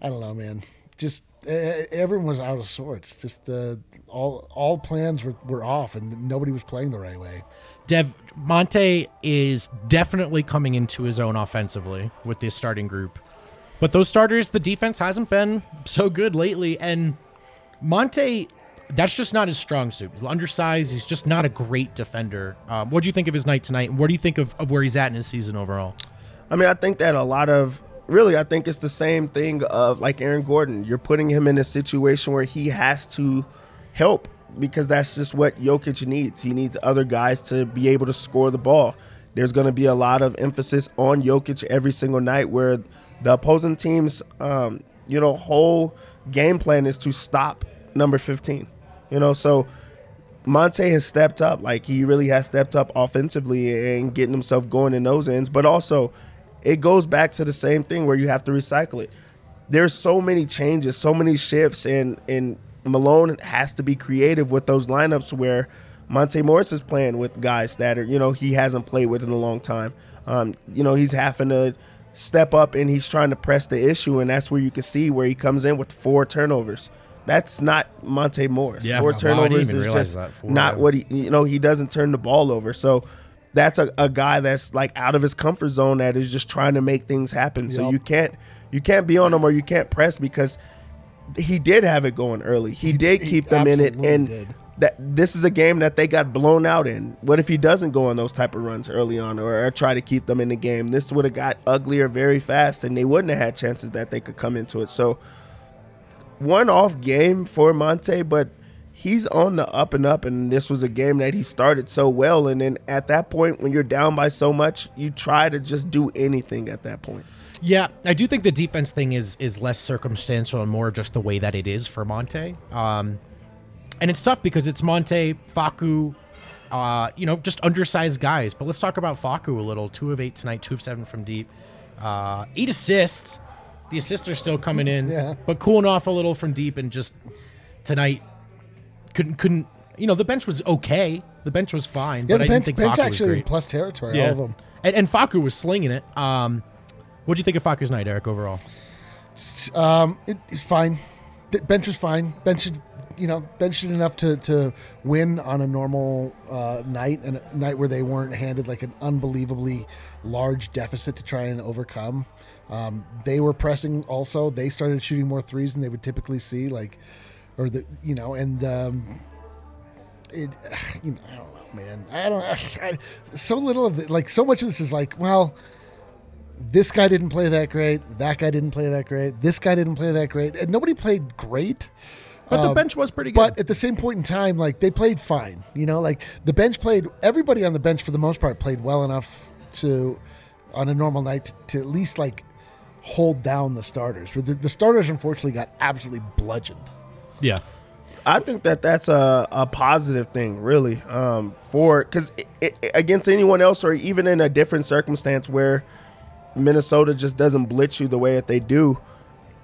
I don't know, man. Just everyone was out of sorts. Just uh, all all plans were, were off, and nobody was playing the right way. Dev Monte is definitely coming into his own offensively with this starting group. But those starters, the defense hasn't been so good lately. And Monte, that's just not his strong suit. He's undersized. He's just not a great defender. Um, what do you think of his night tonight? And what do you think of, of where he's at in his season overall? I mean, I think that a lot of really, I think it's the same thing of like Aaron Gordon. You're putting him in a situation where he has to help because that's just what Jokic needs. He needs other guys to be able to score the ball. There's going to be a lot of emphasis on Jokic every single night where the opposing team's, um, you know, whole game plan is to stop number 15. You know, so Monte has stepped up. Like he really has stepped up offensively and getting himself going in those ends. But also, it goes back to the same thing where you have to recycle it. There's so many changes, so many shifts, and and Malone has to be creative with those lineups where Monte Morris is playing with guys that are you know he hasn't played with in a long time. Um, you know he's having to step up and he's trying to press the issue, and that's where you can see where he comes in with four turnovers. That's not Monte Morris. Yeah, four wow, I didn't turnovers is just not what he you know he doesn't turn the ball over. So that's a, a guy that's like out of his comfort zone that is just trying to make things happen. So you can't you can't be on him or you can't press because he did have it going early. He, did he keep them in it and did. that this is a game that they got blown out in. What if he doesn't go on those type of runs early on or, or try to keep them in the game? This would have got uglier very fast and they wouldn't have had chances that they could come into it. So one off game for Monte, but he's on the up and up. And this was a game that he started so well. And then at that point, when you're down by so much, you try to just do anything at that point. Yeah, I do think the defense thing is is less circumstantial and more just the way that it is for Monte. Um, and it's tough because it's Monte, Facu, uh, you know, just undersized guys. But let's talk about Facu a little. Two of eight tonight, two of seven from deep, uh, eight assists. The assists are still coming in, Yeah. but cooling off a little from deep and just tonight couldn't couldn't. You know, the bench was okay. The bench was fine, Yeah, but the I bench, didn't think bench Facu was actually in great. plus territory. All of them. And, and Facu was slinging it. Um, what do you think of Facu's night, Eric? Overall, Um, it, it's fine. The bench was fine. Bench, should, you know, bench did enough to, to win on a normal uh, night and a night where they weren't handed like an unbelievably large deficit to try and overcome. Um, they were pressing also. They started shooting more threes than they would typically see, like, or the you know, and um, it, you know, I don't know, man. I don't. I, so little of it, like so much of this is like, well, this guy didn't play that great. That guy didn't play that great. This guy didn't play that great. And nobody played great. but the Um, bench was pretty good. But at the same point in time, like they played fine. You know, like the bench played. Everybody on the bench for the most part played well enough to, on a normal night, to, to at least like hold down the starters. But the, the starters unfortunately got absolutely bludgeoned. Yeah, I think that that's a, a positive thing, really, um, for because against anyone else or even in a different circumstance where Minnesota just doesn't blitz you the way that they do,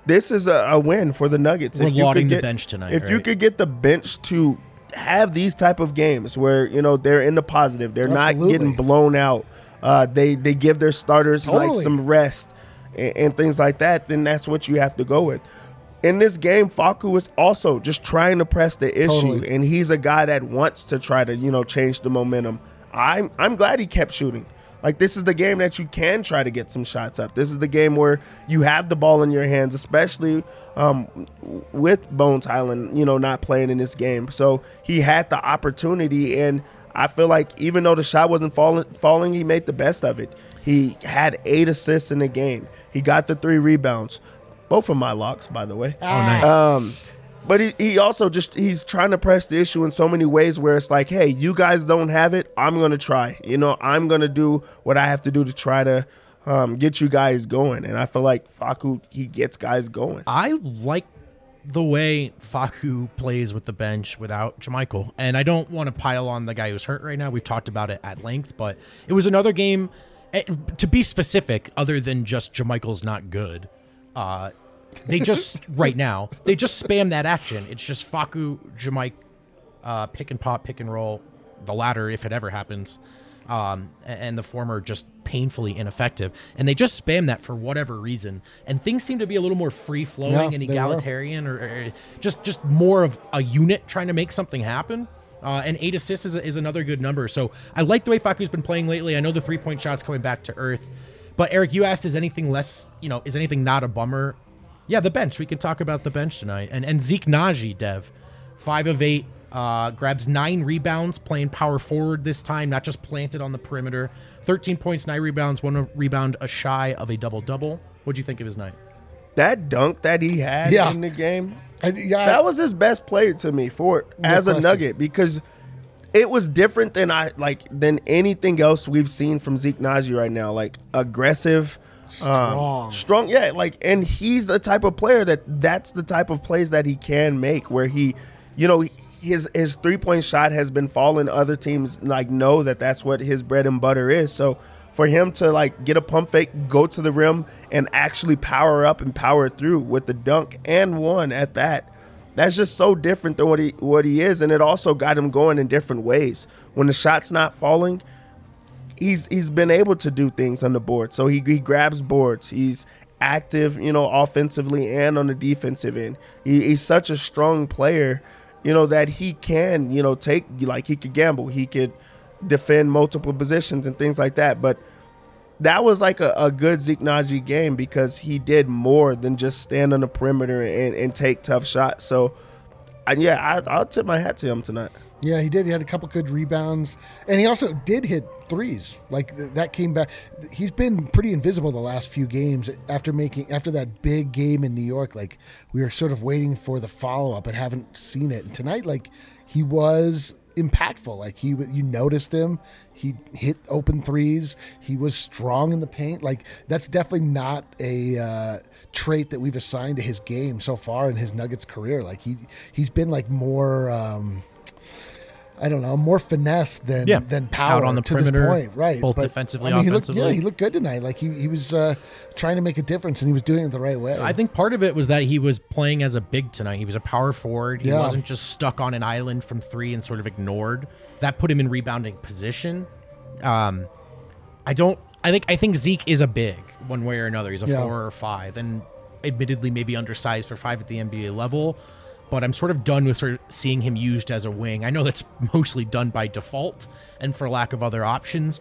this is a, a win for the Nuggets. We're If you could the bench tonight, If you could get the bench to have these type of games where you know they're in the positive, they're not getting blown out. Uh, they they give their starters like some rest and, and things like that. Then that's what you have to go with. In this game, Facu is also just trying to press the issue, Totally. and he's a guy that wants to try to you know change the momentum. I'm I'm glad he kept shooting. Like this is the game that you can try to get some shots up. This is the game where you have the ball in your hands, especially um, with Bones Hyland, you know, not playing in this game. So he had the opportunity, and I feel like even though the shot wasn't falling, falling, he made the best of it. He had eight assists in the game. He got the three rebounds, both of my locks, by the way. oh nice. Um, but he, he also just he's trying to press the issue in so many ways where it's like, hey, you guys don't have it. I'm gonna try. You know, I'm gonna do what I have to do to try to um, get you guys going. And I feel like Facu he gets guys going. I like the way Facu plays with the bench without JaMychal. And I don't want to pile on the guy who's hurt right now. We've talked about it at length, but it was another game. eh, To be specific, other than just JaMychal's not good, uh, they just right now they just spam that action. It's just Facu, Jamaik, uh, pick and pop, pick and roll, the latter if it ever happens. um, and the former just painfully ineffective. And they just spam that for whatever reason, and things seem to be a little more free flowing Yeah, and egalitarian, or, or just just more of a unit trying to make something happen. Uh, and eight assists is, is another good number. So I like the way Facu's been playing lately. I know the three point shots coming back to earth. But Eric, you asked, is anything less, you know, is anything not a bummer? Yeah, the bench. We can talk about the bench tonight. And and Zeke Nnaji, Dev, five of eight, uh, grabs nine rebounds, playing power forward this time, not just planted on the perimeter. Thirteen points, nine rebounds, one rebound, a shy of a double double. What'd you think of his night? That dunk that he had Yeah. in the game, I, yeah, that was his best play to me for as a nugget because it was different than I like than anything else we've seen from Zeke Nnaji right now. Like aggressive, Strong. um, strong. Yeah, like and he's the type of player that that's the type of plays that he can make where he, you know. His his three point shot has been falling. Other teams like know that that's what his bread and butter is. So for him to like get a pump fake, go to the rim, and actually power up and power through with the dunk and one at that, that's just so different than what he what he is, and it also got him going in different ways. When the shot's not falling, he's he's been able to do things on the board. So he, he grabs boards. He's active, you know, offensively and on the defensive end. He, he's such a strong player, you know, that he can, you know, take like he could gamble. He could defend multiple positions and things like that. But that was like a, a good Zeke Nnaji game because he did more than just stand on the perimeter and, and take tough shots. So, yeah, I, I'll tip my hat to him tonight. Yeah, he did. He had a couple good rebounds, and he also did hit threes. Like th- that came back. He's been pretty invisible the last few games after making after that big game in New York. Like we were sort of waiting for the follow up and haven't seen it. And tonight, like he was impactful. Like he, you noticed him. He hit open threes. He was strong in the paint. Like that's definitely not a uh, trait that we've assigned to his game so far in his Nuggets career. Like he, he's been like more. Um, I don't know, more finesse than Yeah, than power out on the to this perimeter, point, right? both defensively, he looked, yeah, he looked good tonight. Like he, he was uh, trying to make a difference, and he was doing it the right way. I think part of it was that he was playing as a big tonight. He was a power forward. He Yeah. wasn't just stuck on an island from three and sort of ignored. That put him in rebounding position. Um, I don't. I think. I think Zeke is a big one way or another. He's a four or five, and admittedly maybe undersized for five at the NBA level. But I'm sort of done with sort of seeing him used as a wing. I know that's mostly done by default and for lack of other options.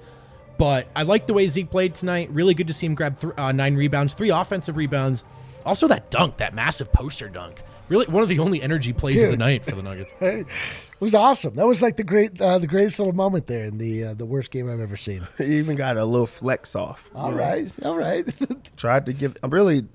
But I like the way Zeke played tonight. Really good to see him grab th- uh, nine rebounds, three offensive rebounds. Also, that dunk, that massive poster dunk. Really, one of the only energy plays of the night for the Nuggets. it was awesome. That was like the great, uh, the greatest little moment there in the uh, the worst game I've ever seen. He even got a little flex off. All right, all right. tried to give. I'm really,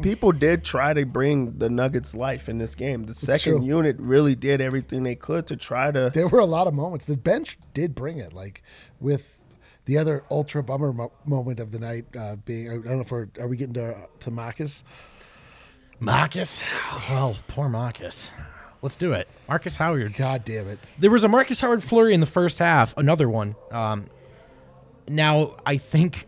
people did try to bring the Nuggets life in this game. The second true. unit really did everything they could to try to. there were a lot of moments. The bench did bring it, like with the other ultra bummer mo- moment of the night uh, being. I don't know if we're are we getting to to Markus. Markus? Well, poor Markus. Let's do it. Markus Howard. God damn it! There was a Markus Howard flurry in the first half, another one. Um, now, I think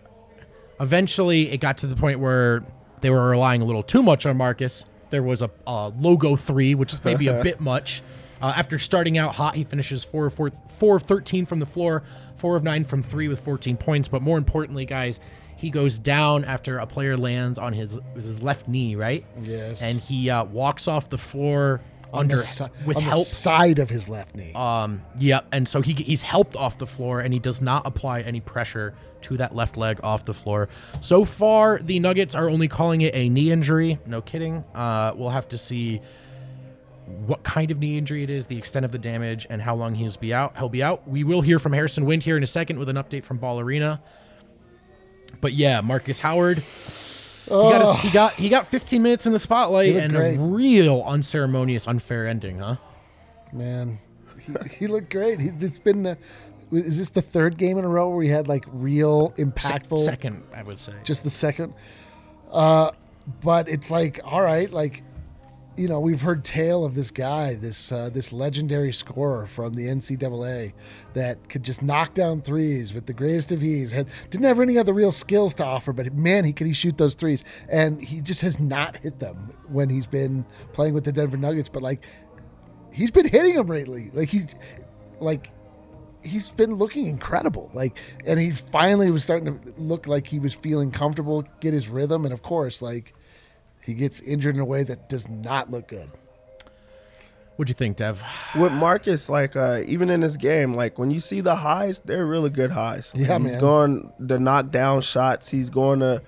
eventually it got to the point where they were relying a little too much on Markus. There was a, a logo three, which is maybe a bit much. Uh, after starting out hot, he finishes four of four, four of 13 from the floor, four of nine from three with 14 points. But more importantly, guys, he goes down after a player lands on his, his left knee, right? Yes. And he uh, walks off the floor under si- with on the help side of his left knee. um, yep. And so he he's helped off the floor, and he does not apply any pressure to that left leg off the floor. So far, the Nuggets are only calling it a knee injury. No kidding. Uh, we'll have to see what kind of knee injury it is, the extent of the damage, and how long he'll be out. He'll be out. We will hear from Harrison Wind here in a second with an update from Ball Arena. But yeah, Markus Howard. He got, his, he got he got 15 minutes in the spotlight and great. a real unceremonious, unfair ending, huh? Man, he, he looked great. He, it's been. Uh, is this the third game in a row where he had like real Se- impactful? second, I would say. just the second. Uh, but it's like, all right, like, you know, we've heard tale of this guy, this uh, this legendary scorer from the NCAA that could just knock down threes with the greatest of ease. Had didn't have any other real skills to offer, but man, he could he shoot those threes, and he just has not hit them when he's been playing with the Denver Nuggets. But like, he's been hitting them lately. Like he's like he's been looking incredible. Like, and he finally was starting to look like he was feeling comfortable, get his rhythm, and of course, like he gets injured in a way that does not look good. What'd you think, Dev? with Markus, like uh, even in this game, like when you see the highs, they're really good highs. Yeah, he's man. going to knock down shots. He's going to,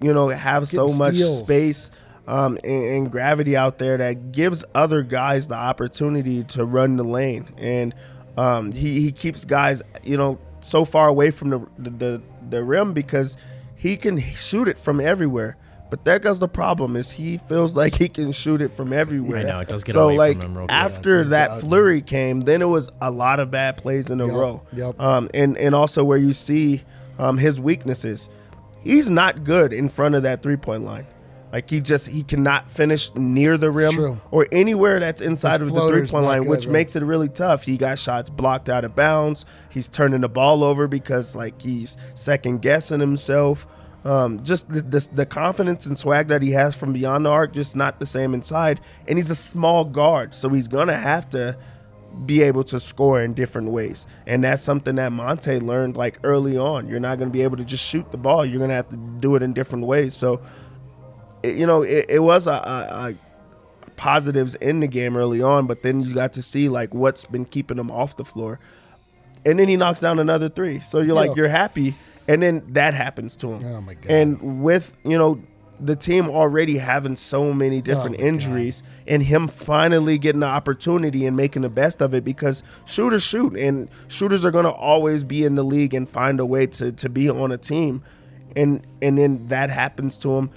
you know, have so Getting much steals. space um, and, and gravity out there that gives other guys the opportunity to run the lane, and um, he he keeps guys, you know, so far away from the the, the, the rim because he can shoot it from everywhere. But there goes the problem: is he feels like he can shoot it from everywhere. I know, it does get so away from like him real quick. after Yeah, that exactly. flurry came, then it was a lot of bad plays in a Yep, row. yep. Um, and and also where you see um, his weaknesses, he's not good in front of that three point line. Like he just he cannot finish near the rim or anywhere that's inside His of the three point line, good, which right. makes it really tough. He got shots blocked out of bounds. He's turning the ball over because like he's second guessing himself. Um, just the, the the confidence and swag that he has from beyond the arc, just not the same inside. And he's a small guard, so he's gonna have to be able to score in different ways. And that's something that Monte learned like early on. You're not going to be able to just shoot the ball. You're going to have to do it in different ways. So, it, you know, it, it was a, a, a positives in the game early on, but then you got to see like what's been keeping him off the floor. And then he knocks down another three. So you're like, you're happy. And then that happens to him. Oh, my God. And with, you know, the team already having so many oh different Oh, my God. injuries and him finally getting the opportunity and making the best of it because shooters shoot and shooters are going to always be in the league and find a way to, to be on a team and and then that happens to him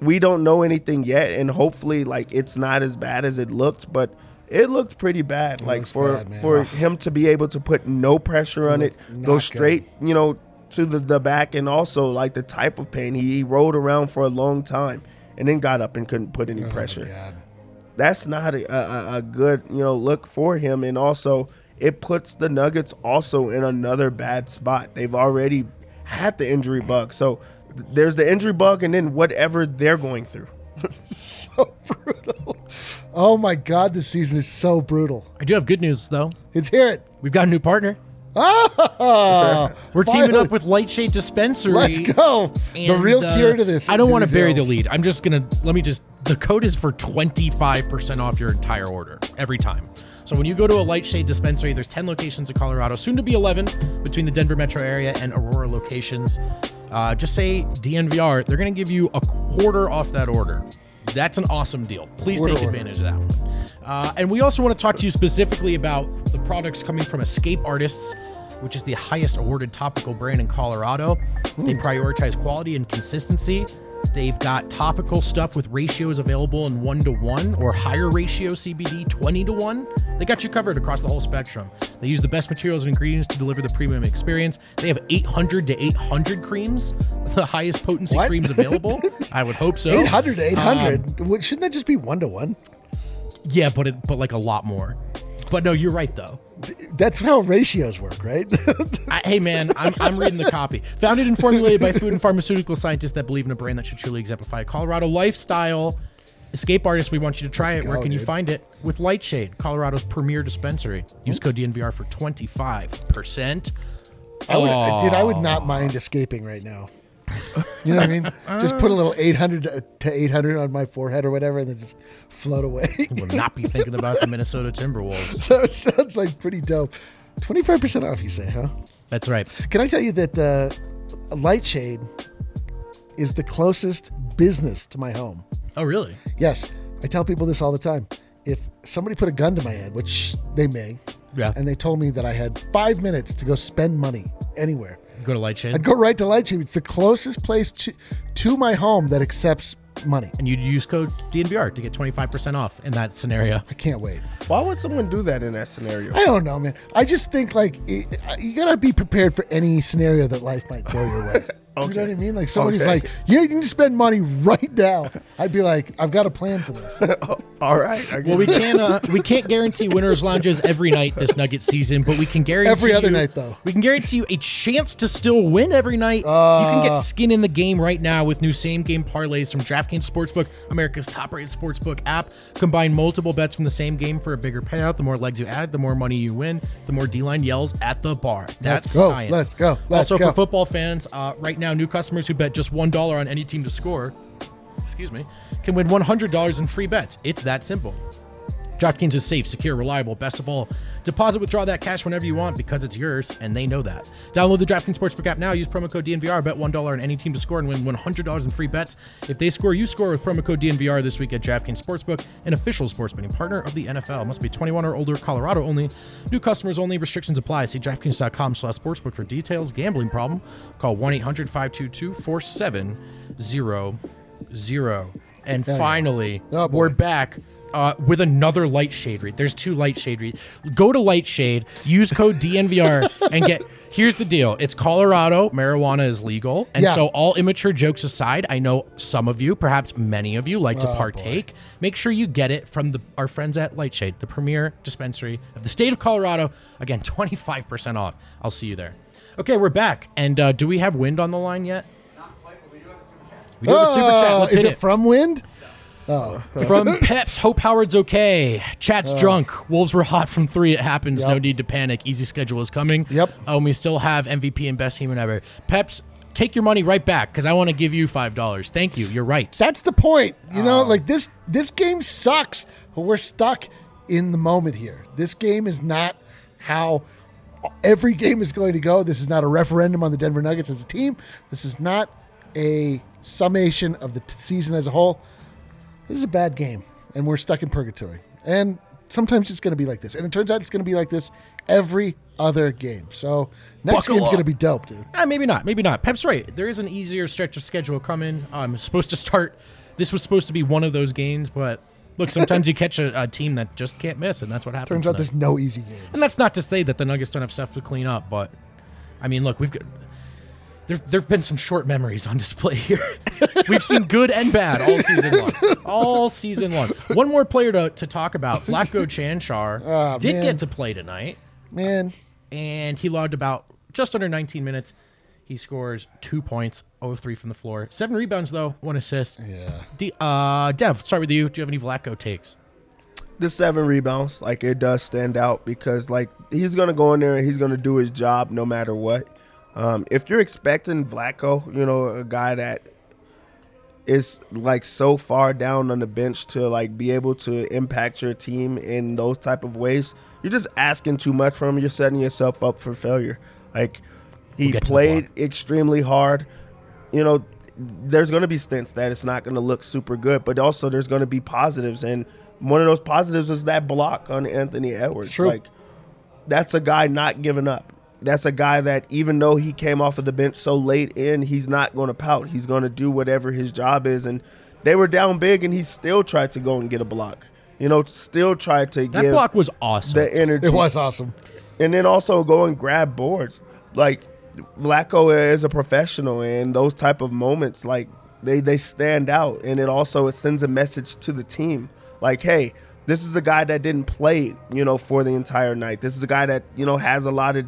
we don't know anything yet and hopefully like it's not as bad as it looked but it looked pretty bad like for bad, for oh. him to be able to put no pressure on it go straight you know to the, the back and also like the type of pain he, he rolled around for a long time and then got up and couldn't put any Oh, pressure God. that's not a, a, a good you know look for him and also it puts the nuggets also in another bad spot they've already had the injury bug so th- there's the injury bug and then whatever they're going through So brutal. Oh my God, this season is so brutal. I do have good news though. Let's hear it. We've got a new partner. Ah, We're teaming finally. up with Lightshade Dispensary. Let's go. the And, real uh, cure to this. I don't to want to these bury the ills. lead. I'm just gonna let me just. The code is for 25% off your entire order every time. So when you go to a Lightshade dispensary, there's 10 locations in Colorado, soon to be 11 between the Denver metro area and Aurora locations. Uh, just say DNVR. They're gonna give you a quarter off that order. That's an awesome deal. Please take order. advantage of that one. Uh, and we also want to talk to you specifically about the products coming from Escape Artists which is the highest awarded topical brand in Colorado. They prioritize quality and consistency. They've got topical stuff with ratios available in one to one or higher ratio CBD 20 to one. They got you covered across the whole spectrum. They use the best materials and ingredients to deliver the premium experience. They have 800 to 800 creams, the highest potency What? creams available. I would hope so. 800 to Um, 800. What- Shouldn't that just be one to one? yeah, but it, but like a lot more. But no, you're right though. That's how ratios work, right? I, hey man, I'm, I'm reading the copy. Founded and formulated by food and pharmaceutical scientists that believe in a brand that should truly exemplify a Colorado lifestyle. Escape artist, we want you to try it. Where go, can you find it? With Lightshade, Colorado's premier dispensary. Use code DNVR for 25%. I would, dude, I would Oh. not mind escaping right now. You know what I mean? just put a little 800 to- to 800 on my forehead or whatever, and then just float away. Will not be thinking about the Minnesota Timberwolves. that sounds like pretty dope. 25% off, you say, huh? That's right. Can I tell you that uh, Lightshade is the closest business to my home? Oh, really? Yes, I tell people this all the time. If somebody put a gun to my head, which they may, Yeah. and they told me that I had five minutes to go spend money anywhere, Go to Lightshade. I'd go right to Lightshade. It's the closest place to, to my home that accepts money. and you'd use code DNVR to get 25% off in that scenario. I can't wait. why would someone do that in that scenario I don't know, man. I just think like it, you gotta be prepared for any scenario that life might throw your way. You know what I mean? Like somebody's Okay. like, you need to spend money right now. I'd be like, I've got a plan for this. All right. Well, we can't uh, we can't guarantee winners lounges every night this Nugget season, but we can guarantee Every other you- night, though. We can guarantee you a chance to still win every night. you can get skin in the game right now with new same game parlays from DraftKings Sportsbook, America's top-rated sportsbook app. Combine multiple bets from the same game for a bigger payout. The more legs you add, the more money you win. The more D-line yells at the bar. That's Let's go. science. Let's go. Let's also go. for football fans, uh, right now, new customers who bet just one dollar on any team to score excuse me, can win $100 in free bets. It's that simple. DraftKings is safe, secure, reliable. Best of all, deposit, withdraw that cash whenever you want because it's yours, and they know that. Download the DraftKings Sportsbook app now. Use promo code DNVR. Bet $1 on any team to score and win $100 in free bets. If they score, you score with promo code DNVR this week at DraftKings Sportsbook, an official sports betting partner of the NFL. Must be 21 or older, Colorado only. New customers only. Restrictions apply. See DraftKings.com slash sportsbook for details. Gambling problem? Call 1-800-522-4700. And finally, Oh, we're back uh, with another Lightshade read. There's two Lightshade read. Go to Lightshade, use code DNVR, and get. Here's the deal. It's Colorado. Marijuana is legal, and Yeah. so all immature jokes aside, I know some of you, perhaps many of you, like Oh, to partake. Make sure you get it from the our friends at Lightshade, the premier dispensary of the state of Colorado. Again, 25% off. I'll see you there. Okay, we're back. And uh, do we have wind on the line yet? We do have a super chat. Oh, Let's is hit it it. from Wind? Oh. From Peps, Hope Howard's okay. Chat's uh. drunk. Wolves were hot from three. It happens. No need to panic. Easy schedule is coming. Yep. Oh, and we still have MVP and best human ever. Peps, take your money right back because I want to give you five dollars. Thank you. You're right. That's the point. You Oh. know, like this this game sucks, but we're stuck in the moment here. This game is not how every game is going to go. This is not a referendum on the Denver Nuggets as a team. This is not a summation of the t- season as a whole. This is a bad game, and we're stuck in purgatory. And sometimes it's going to be like this. And it turns out it's going to be like this every other game. So next Buckle game's going to be dope, dude. Eh, maybe not. Maybe not. Pep's right. There is an easier stretch of schedule coming. I'm supposed to start. This was supposed to be one of those games, but look, sometimes you catch a, a team that just can't miss, and that's what happens. Turns out there's no easy games. And that's not to say that the Nuggets don't have stuff to clean up, but I mean, look, we've got there there've been some short memories on display here. we've seen good and bad all season long. All season long. One more player to, to talk about. Vlatko Cancar Ah, did man. get to play tonight, Man, and he logged about just under 19 minutes. He scores two points, 0 of 3 from the floor. Seven rebounds, though, one assist. yeah. D, uh, Dev, start with you. Do you have any Flacco takes? the seven rebounds, like it does stand out because like he's gonna go in there and he's gonna do his job no matter what. Um, if you're expecting Vlatko, you know, a guy that is like so far down on the bench to like be able to impact your team in those type of ways, you're just asking too much from him. You're setting yourself up for failure. Like he We'll get to the played extremely hard. You know, there's going to be stints that it's not going to look super good, but also there's going to be positives, and one of those positives is that block on Anthony Edwards. Like that's a guy not giving up. That's a guy that even though he came off of the bench so late in, he's not going to pout. He's going to do whatever his job is, and they were down big, and he still tried to go and get a block. You know, still tried to That give block was awesome. the energy It was awesome. and then also go and grab boards. Like Vlatko is a professional, and those type of moments, like they they stand out, and it also it sends a message to the team, like, hey, this is a guy that didn't play, you know, for the entire night. This is a guy that you know has a lot of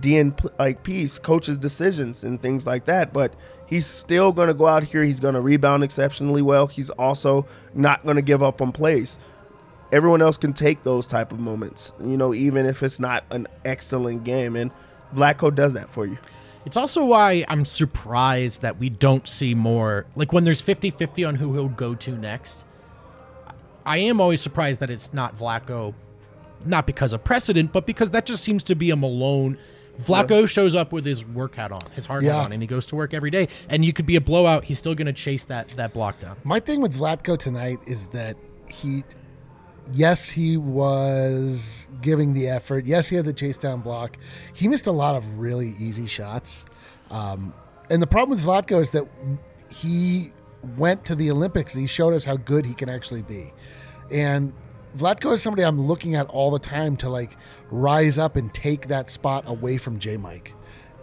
P- like piece, coaches' decisions and things like that, but. He's still going to go out here. He's going to rebound exceptionally well. He's also not going to give up on plays everyone else can take those type of moments, you know, even if it's not an excellent game. And Vlatko does that for you. It's also why I'm surprised that we don't see more. Like when there's 50 50 on who he'll go to next, I am always surprised that it's not Vlatko, not because of precedent, but because that just seems to be a Malone. Vlatko shows up with his work hat on, his hard hat Yeah. on, and he goes to work every day. And you could be a blowout, he's still going to chase that that block down. My thing with Vlatko tonight is that he, yes, he was giving the effort. Yes, he had the chase down block. He missed a lot of really easy shots. Um, and the problem with Vlatko is that he went to the Olympics and he showed us how good he can actually be. And Vlatko is somebody I'm looking at all the time to like rise up and take that spot away from J Mike.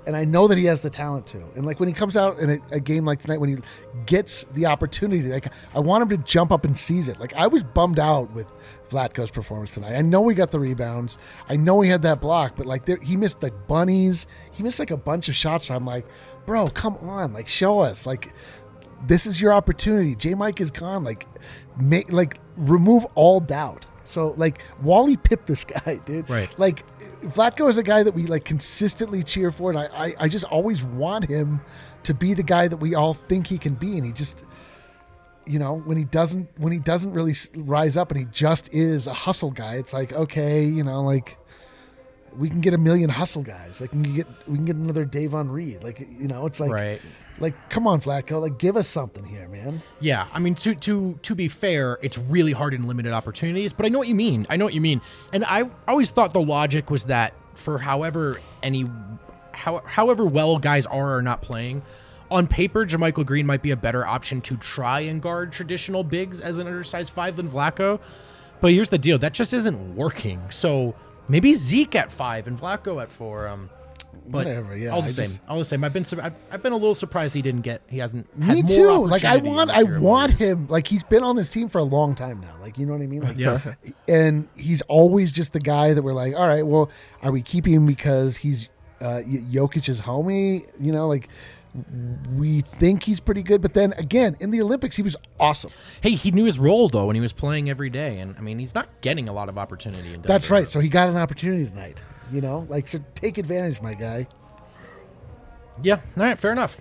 and I know that he has the talent to. And like when he comes out in a, a game like tonight, when he gets the opportunity, like I want him to jump up and seize it. Like I was bummed out with Vlatko's performance tonight. I know he got the rebounds. I know he had that block, but like there, he missed like bunnies. He missed like a bunch of shots. Where I'm like, bro, come on, like show us, like this is your opportunity. J. Mike is gone. Like, make like remove all doubt. So like Wally pipped this guy, dude. Right. Like Vlatko is a guy that we like consistently cheer for, and I, I, I just always want him to be the guy that we all think he can be, and he just you know when he doesn't when he doesn't really rise up and he just is a hustle guy it's like okay you know like we can get a million hustle guys like we can get we can get another Davon Reed like you know it's like Right. Like come on Vlatko like give us something here man Yeah, I mean to to to be fair, it's really hard in limited opportunities, but I know what you mean. I know what you mean. And I always thought the logic was that for however any how, however well guys are or not playing, on paper JaMychal Green might be a better option to try and guard traditional bigs as an undersized 5 than Vlatko. But here's the deal, that just isn't working. So maybe Zeke at 5 and Vlatko at 4 um but Whatever, yeah, all the I same. just- all the same. I've been I've, I've been a little surprised he didn't get. He hasn't. me had more too like I want I want him like he's been on this team for a long time now like you know what I mean like Yeah. and he's always just the guy that we're like all right well are we keeping him because he's uh Jokic's homie you know like we think he's pretty good but then again in the Olympics he was awesome Hey, he knew his role though, and he was playing every day. And I mean, he's not getting a lot of opportunity. In That's right. So he got an opportunity tonight. You know, like so take advantage, my guy. Yeah. All right. Fair enough.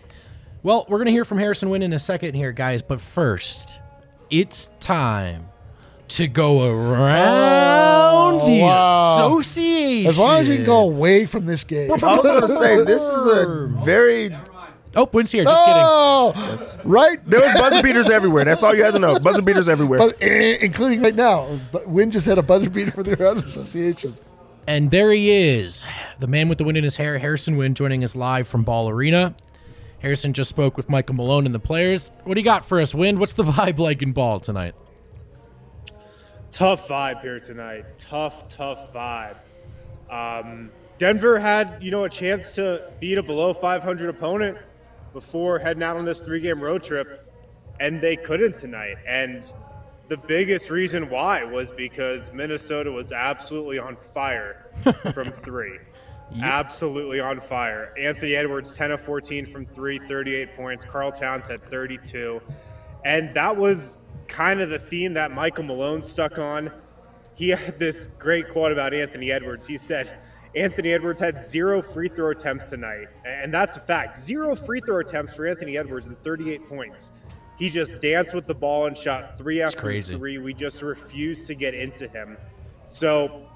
Well, we're gonna hear from Harrison Wind in a second here, guys. But first, it's time to go around the Oh, wow. association. As long as we can go away from this game. I was going to say this is a very. Oh, Wind's here. Just kidding. oh, right. There was buzzer beaters everywhere. That's all you had to know. Buzzer beaters everywhere. But, eh, including right now, but Wind just had a buzzer beater for the round association. And there he is, the man with the wind in his hair, Harrison Wind, joining us live from Ball Arena. Harrison just spoke with Michael Malone and the players. What do you got for us, Wind? What's the vibe like in Ball tonight? tough vibe here tonight. Tough, tough vibe. Um, Denver had, you know, a chance to beat a below 500 opponent before heading out on this three-game road trip, and they couldn't tonight. And the biggest reason why was because Minnesota was absolutely on fire from three. Absolutely on fire. Anthony Edwards, 10 of 14 from three, 38 points. Karl Towns had 32. And that was kind of the theme that Michael Malone stuck on. He had this great quote about Anthony Edwards. He said, Anthony Edwards had zero free throw attempts tonight. And that's a fact. Zero free throw attempts for Anthony Edwards and 38 points. He just danced with the ball and shot three after three. We just refused to get into him. So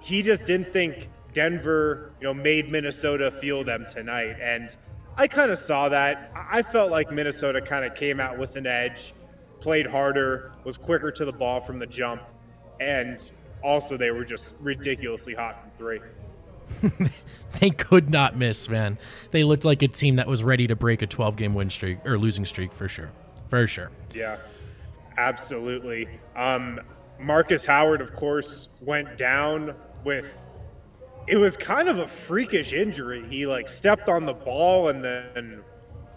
he just didn't think Denver, you know, made Minnesota feel them tonight. And I kind of saw that. I I felt like Minnesota kind of came out with an edge, played harder, was quicker to the ball from the jump, and also they were just ridiculously hot from three. They could not miss, man. They looked like a team that was ready to break a 12 game win streak or losing streak for sure. For sure. Yeah, absolutely. Um, Markus Howard, of course, went down with. It was kind of a freakish injury. He like stepped on the ball and then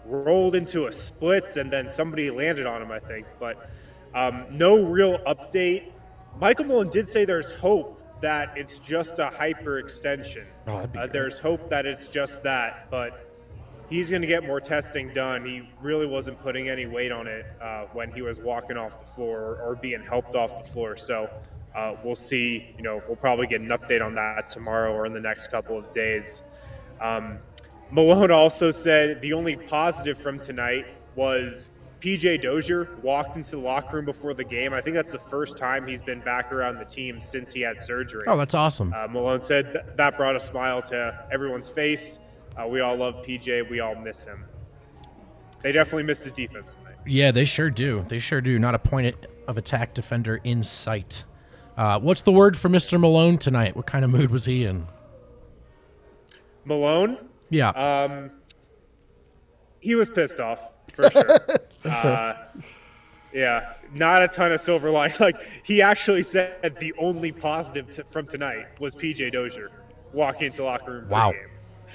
rolled into a splits, and then somebody landed on him, I think. But um, no real update. Michael Malone did say there's hope that it's just a hyperextension. Oh, uh, there's hope that it's just that, but he's going to get more testing done. He really wasn't putting any weight on it uh, when he was walking off the floor or, being helped off the floor. So uh, we'll see. You know, we'll probably get an update on that tomorrow or in the next couple of days. Um, Malone also said the only positive from tonight was PJ Dozier walked into the locker room before the game. I think that's the first time he's been back around the team since he had surgery. Oh, that's awesome. Uh, Malone said th- that brought a smile to everyone's face. Uh, we all love PJ. We all miss him. They definitely missed his defense tonight. Yeah, they sure do. They sure do. Not a point of attack defender in sight. Uh, what's the word for Mr. Malone tonight? What kind of mood was he in? Malone, Yeah. um, he was pissed off for sure. uh, yeah, not a ton of silver line. Like he actually said, the only positive t- from tonight was PJ Dozier walking into the locker room. Wow. pregame.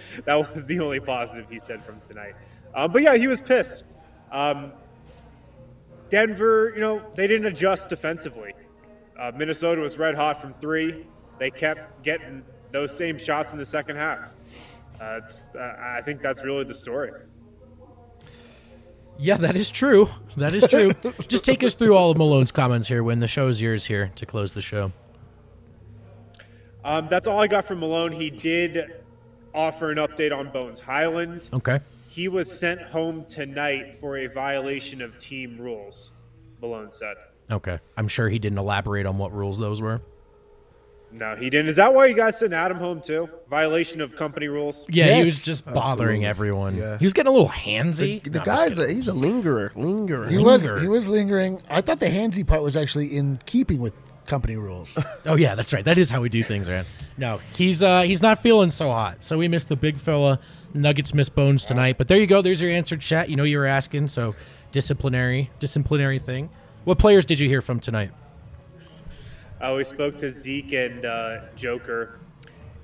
that was the only positive he said from tonight. Um, but yeah, he was pissed. Um, Denver, you know, they didn't adjust defensively. Uh, Minnesota was red hot from three. They kept getting those same shots in the second half. Uh, it's, uh, I think that's really the story. Yeah, that is true. That is true. Just take us through all of Malone's comments here when the show's yours here to close the show. Um, that's all I got from Malone. He did offer an update on Bones Hyland. Okay. He was sent home tonight for a violation of team rules, Malone said. Okay. I'm sure he didn't elaborate on what rules those were. No, he didn't. Is that why you guys sent Adam home too? Violation of company rules? Yeah, he was just bothering Absolutely. everyone. Yeah. He was getting a little handsy. The No, guy's a, he's a lingerer, lingerer. He was he was lingering. I thought the handsy part was actually in keeping with company rules. Oh yeah, that's right. That is how we do things, man. No, he's uh he's not feeling so hot. So we missed the big fella. Nuggets miss Bones tonight. But there you go. There's your answer, chat. You know you were asking. So disciplinary, disciplinary thing. What players did you hear from tonight? Uh, we spoke to Zeke and uh, Joker,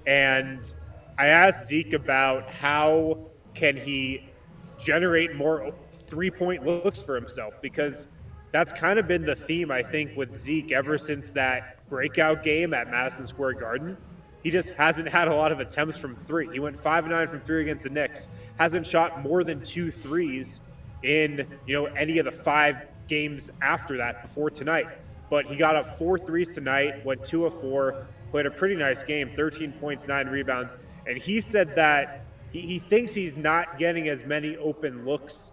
and I asked Zeke about how can he generate more three-point looks for himself because that's kind of been the theme I think with Zeke ever since that breakout game at Madison Square Garden. He just hasn't had a lot of attempts from three. He went five and nine from three against the Knicks. Hasn't shot more than two threes in you know any of the five games after that before tonight. But he got up four threes tonight, went two of four, played a pretty nice game, 13 points, nine rebounds, and he said that he, he thinks he's not getting as many open looks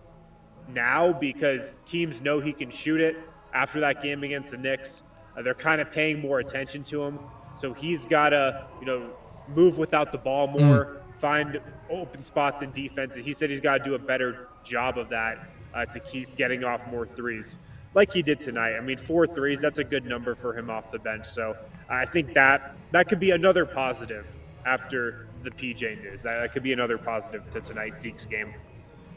now because teams know he can shoot it after that game against the Knicks. Uh, they're kind of paying more attention to him. So he's got to, you know, move without the ball more, find open spots in defense. And he said he's got to do a better job of that uh, to keep getting off more threes, like he did tonight. I mean, four threes, that's a good number for him off the bench. So I think that that could be another positive after the PJ news. That, that could be another positive to tonight's Zeke's game.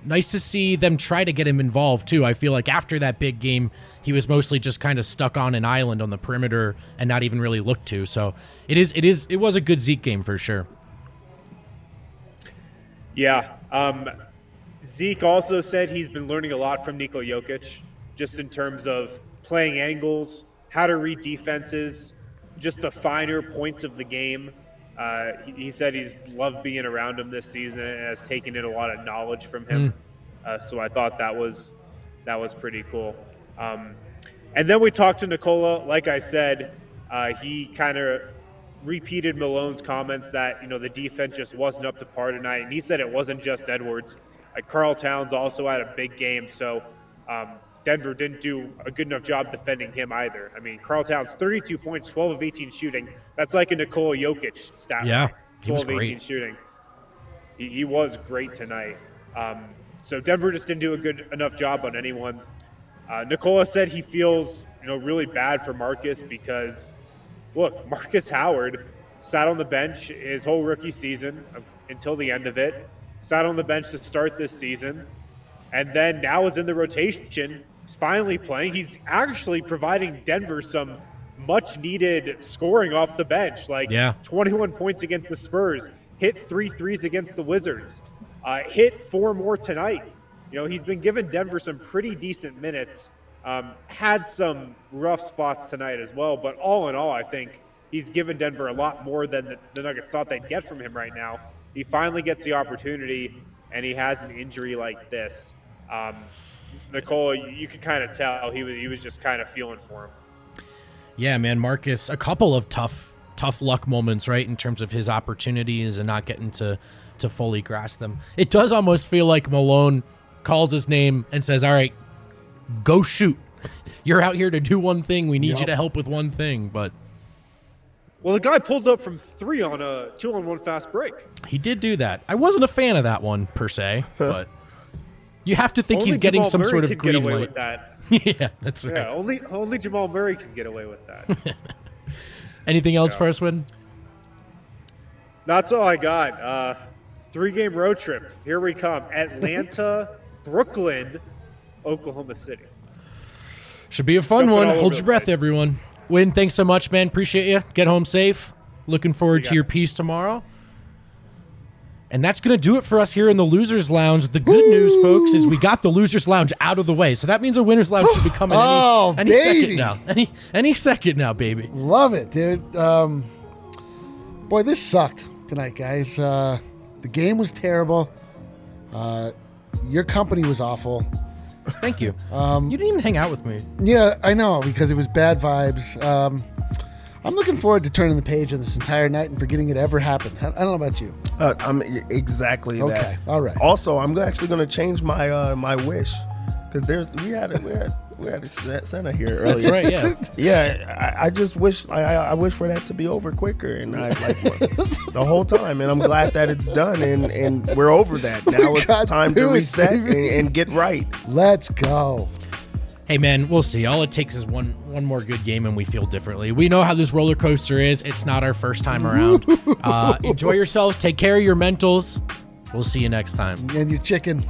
Nice to see them try to get him involved too. I feel like after that big game, he was mostly just kind of stuck on an island on the perimeter and not even really looked to. So it is, it is, it was a good Zeke game for sure. Yeah. Um, Zeke also said he's been learning a lot from Niko Jokic, just in terms of playing angles, how to read defenses, just the finer points of the game. Uh, he, he said he's loved being around him this season and has taken in a lot of knowledge from him. Uh, so I thought that was that was pretty cool. Um, and then we talked to Nikola. Like I said, uh, he kind of repeated Malone's comments that you know the defense just wasn't up to par tonight, and he said it wasn't just Edwards. Like Karl Towns also had a big game, so um, Denver didn't do a good enough job defending him either. I mean, Karl Towns, 32 points, 12 of 18 shooting. That's like a Nikola Jokic stat. Yeah, was 12 of 18 shooting. He, he was great tonight. Um, so Denver just didn't do a good enough job on anyone. Uh, Nikola said he feels you know really bad for Markus because look, Markus Howard sat on the bench his whole rookie season of, until the end of it. Sat on the bench to start this season, and then now is in the rotation. He's finally playing. He's actually providing Denver some much needed scoring off the bench. Like Yeah. 21 points against the Spurs, hit three threes against the Wizards, uh, hit four more tonight. You know, he's been giving Denver some pretty decent minutes. Um, had some rough spots tonight as well, but all in all, I think he's given Denver a lot more than the, the Nuggets thought they'd get from him right now. He finally gets the opportunity, and he has an injury like this. Um, Nicole, you, you could kind of tell he was he was just kind of feeling for him. Yeah, man, Markus, a couple of tough, tough luck moments, right, in terms of his opportunities and not getting to to fully grasp them. It does almost feel like Malone calls his name and says, "All right, go shoot. You're out here to do one thing. We need you to help with one thing." But Well, the guy pulled up from three on a two on one fast break. he did do that. I wasn't a fan of that one per se, but you have to think Only he's getting Jamal some Murray sort of green light. with that. yeah, that's right. Yeah, only only Jamal Murray can get away with that. Anything else for us, Wind? That's all I got. Uh, three game road trip. Here we come. Atlanta, Brooklyn, Oklahoma City. Should be a fun Jumping one. Hold your breath, place. everyone. Wind, thanks so much, man. Appreciate you. Get home safe. Looking forward You to your it. piece tomorrow. And that's going to do it for us here in the Losers Lounge. The good news, folks, is we got the Losers Lounge out of the way. So that means a Winners Lounge should be coming Oh, any, any second now. Any any second now, baby. Love it, dude. Um, boy, this sucked tonight, guys. Uh, the game was terrible. Uh, your company was awful. Thank you. Um, you didn't even hang out with me. Yeah, I know because it was bad vibes. Um, I'm looking forward to turning the page on this entire night and forgetting it ever happened. I I don't know about you. Uh, I'm exactly that. Okay, all right. Also, I'm actually going to change my uh, my wish because there's we had a, we had we had a Sa- Santa here earlier. That's right, yeah. Yeah, I, I just wish I, I I wish for that to be over quicker, and I like the whole time, and I'm glad that it's done, and and we're over that. Now it's got time through to reset and, and get right. Let's go. Hey man, we'll see. All it takes is one one more good game, and we feel differently. We know how this roller coaster is. It's not our first time around. Uh, enjoy yourselves. Take care of your mentals. We'll see you next time. And your chicken.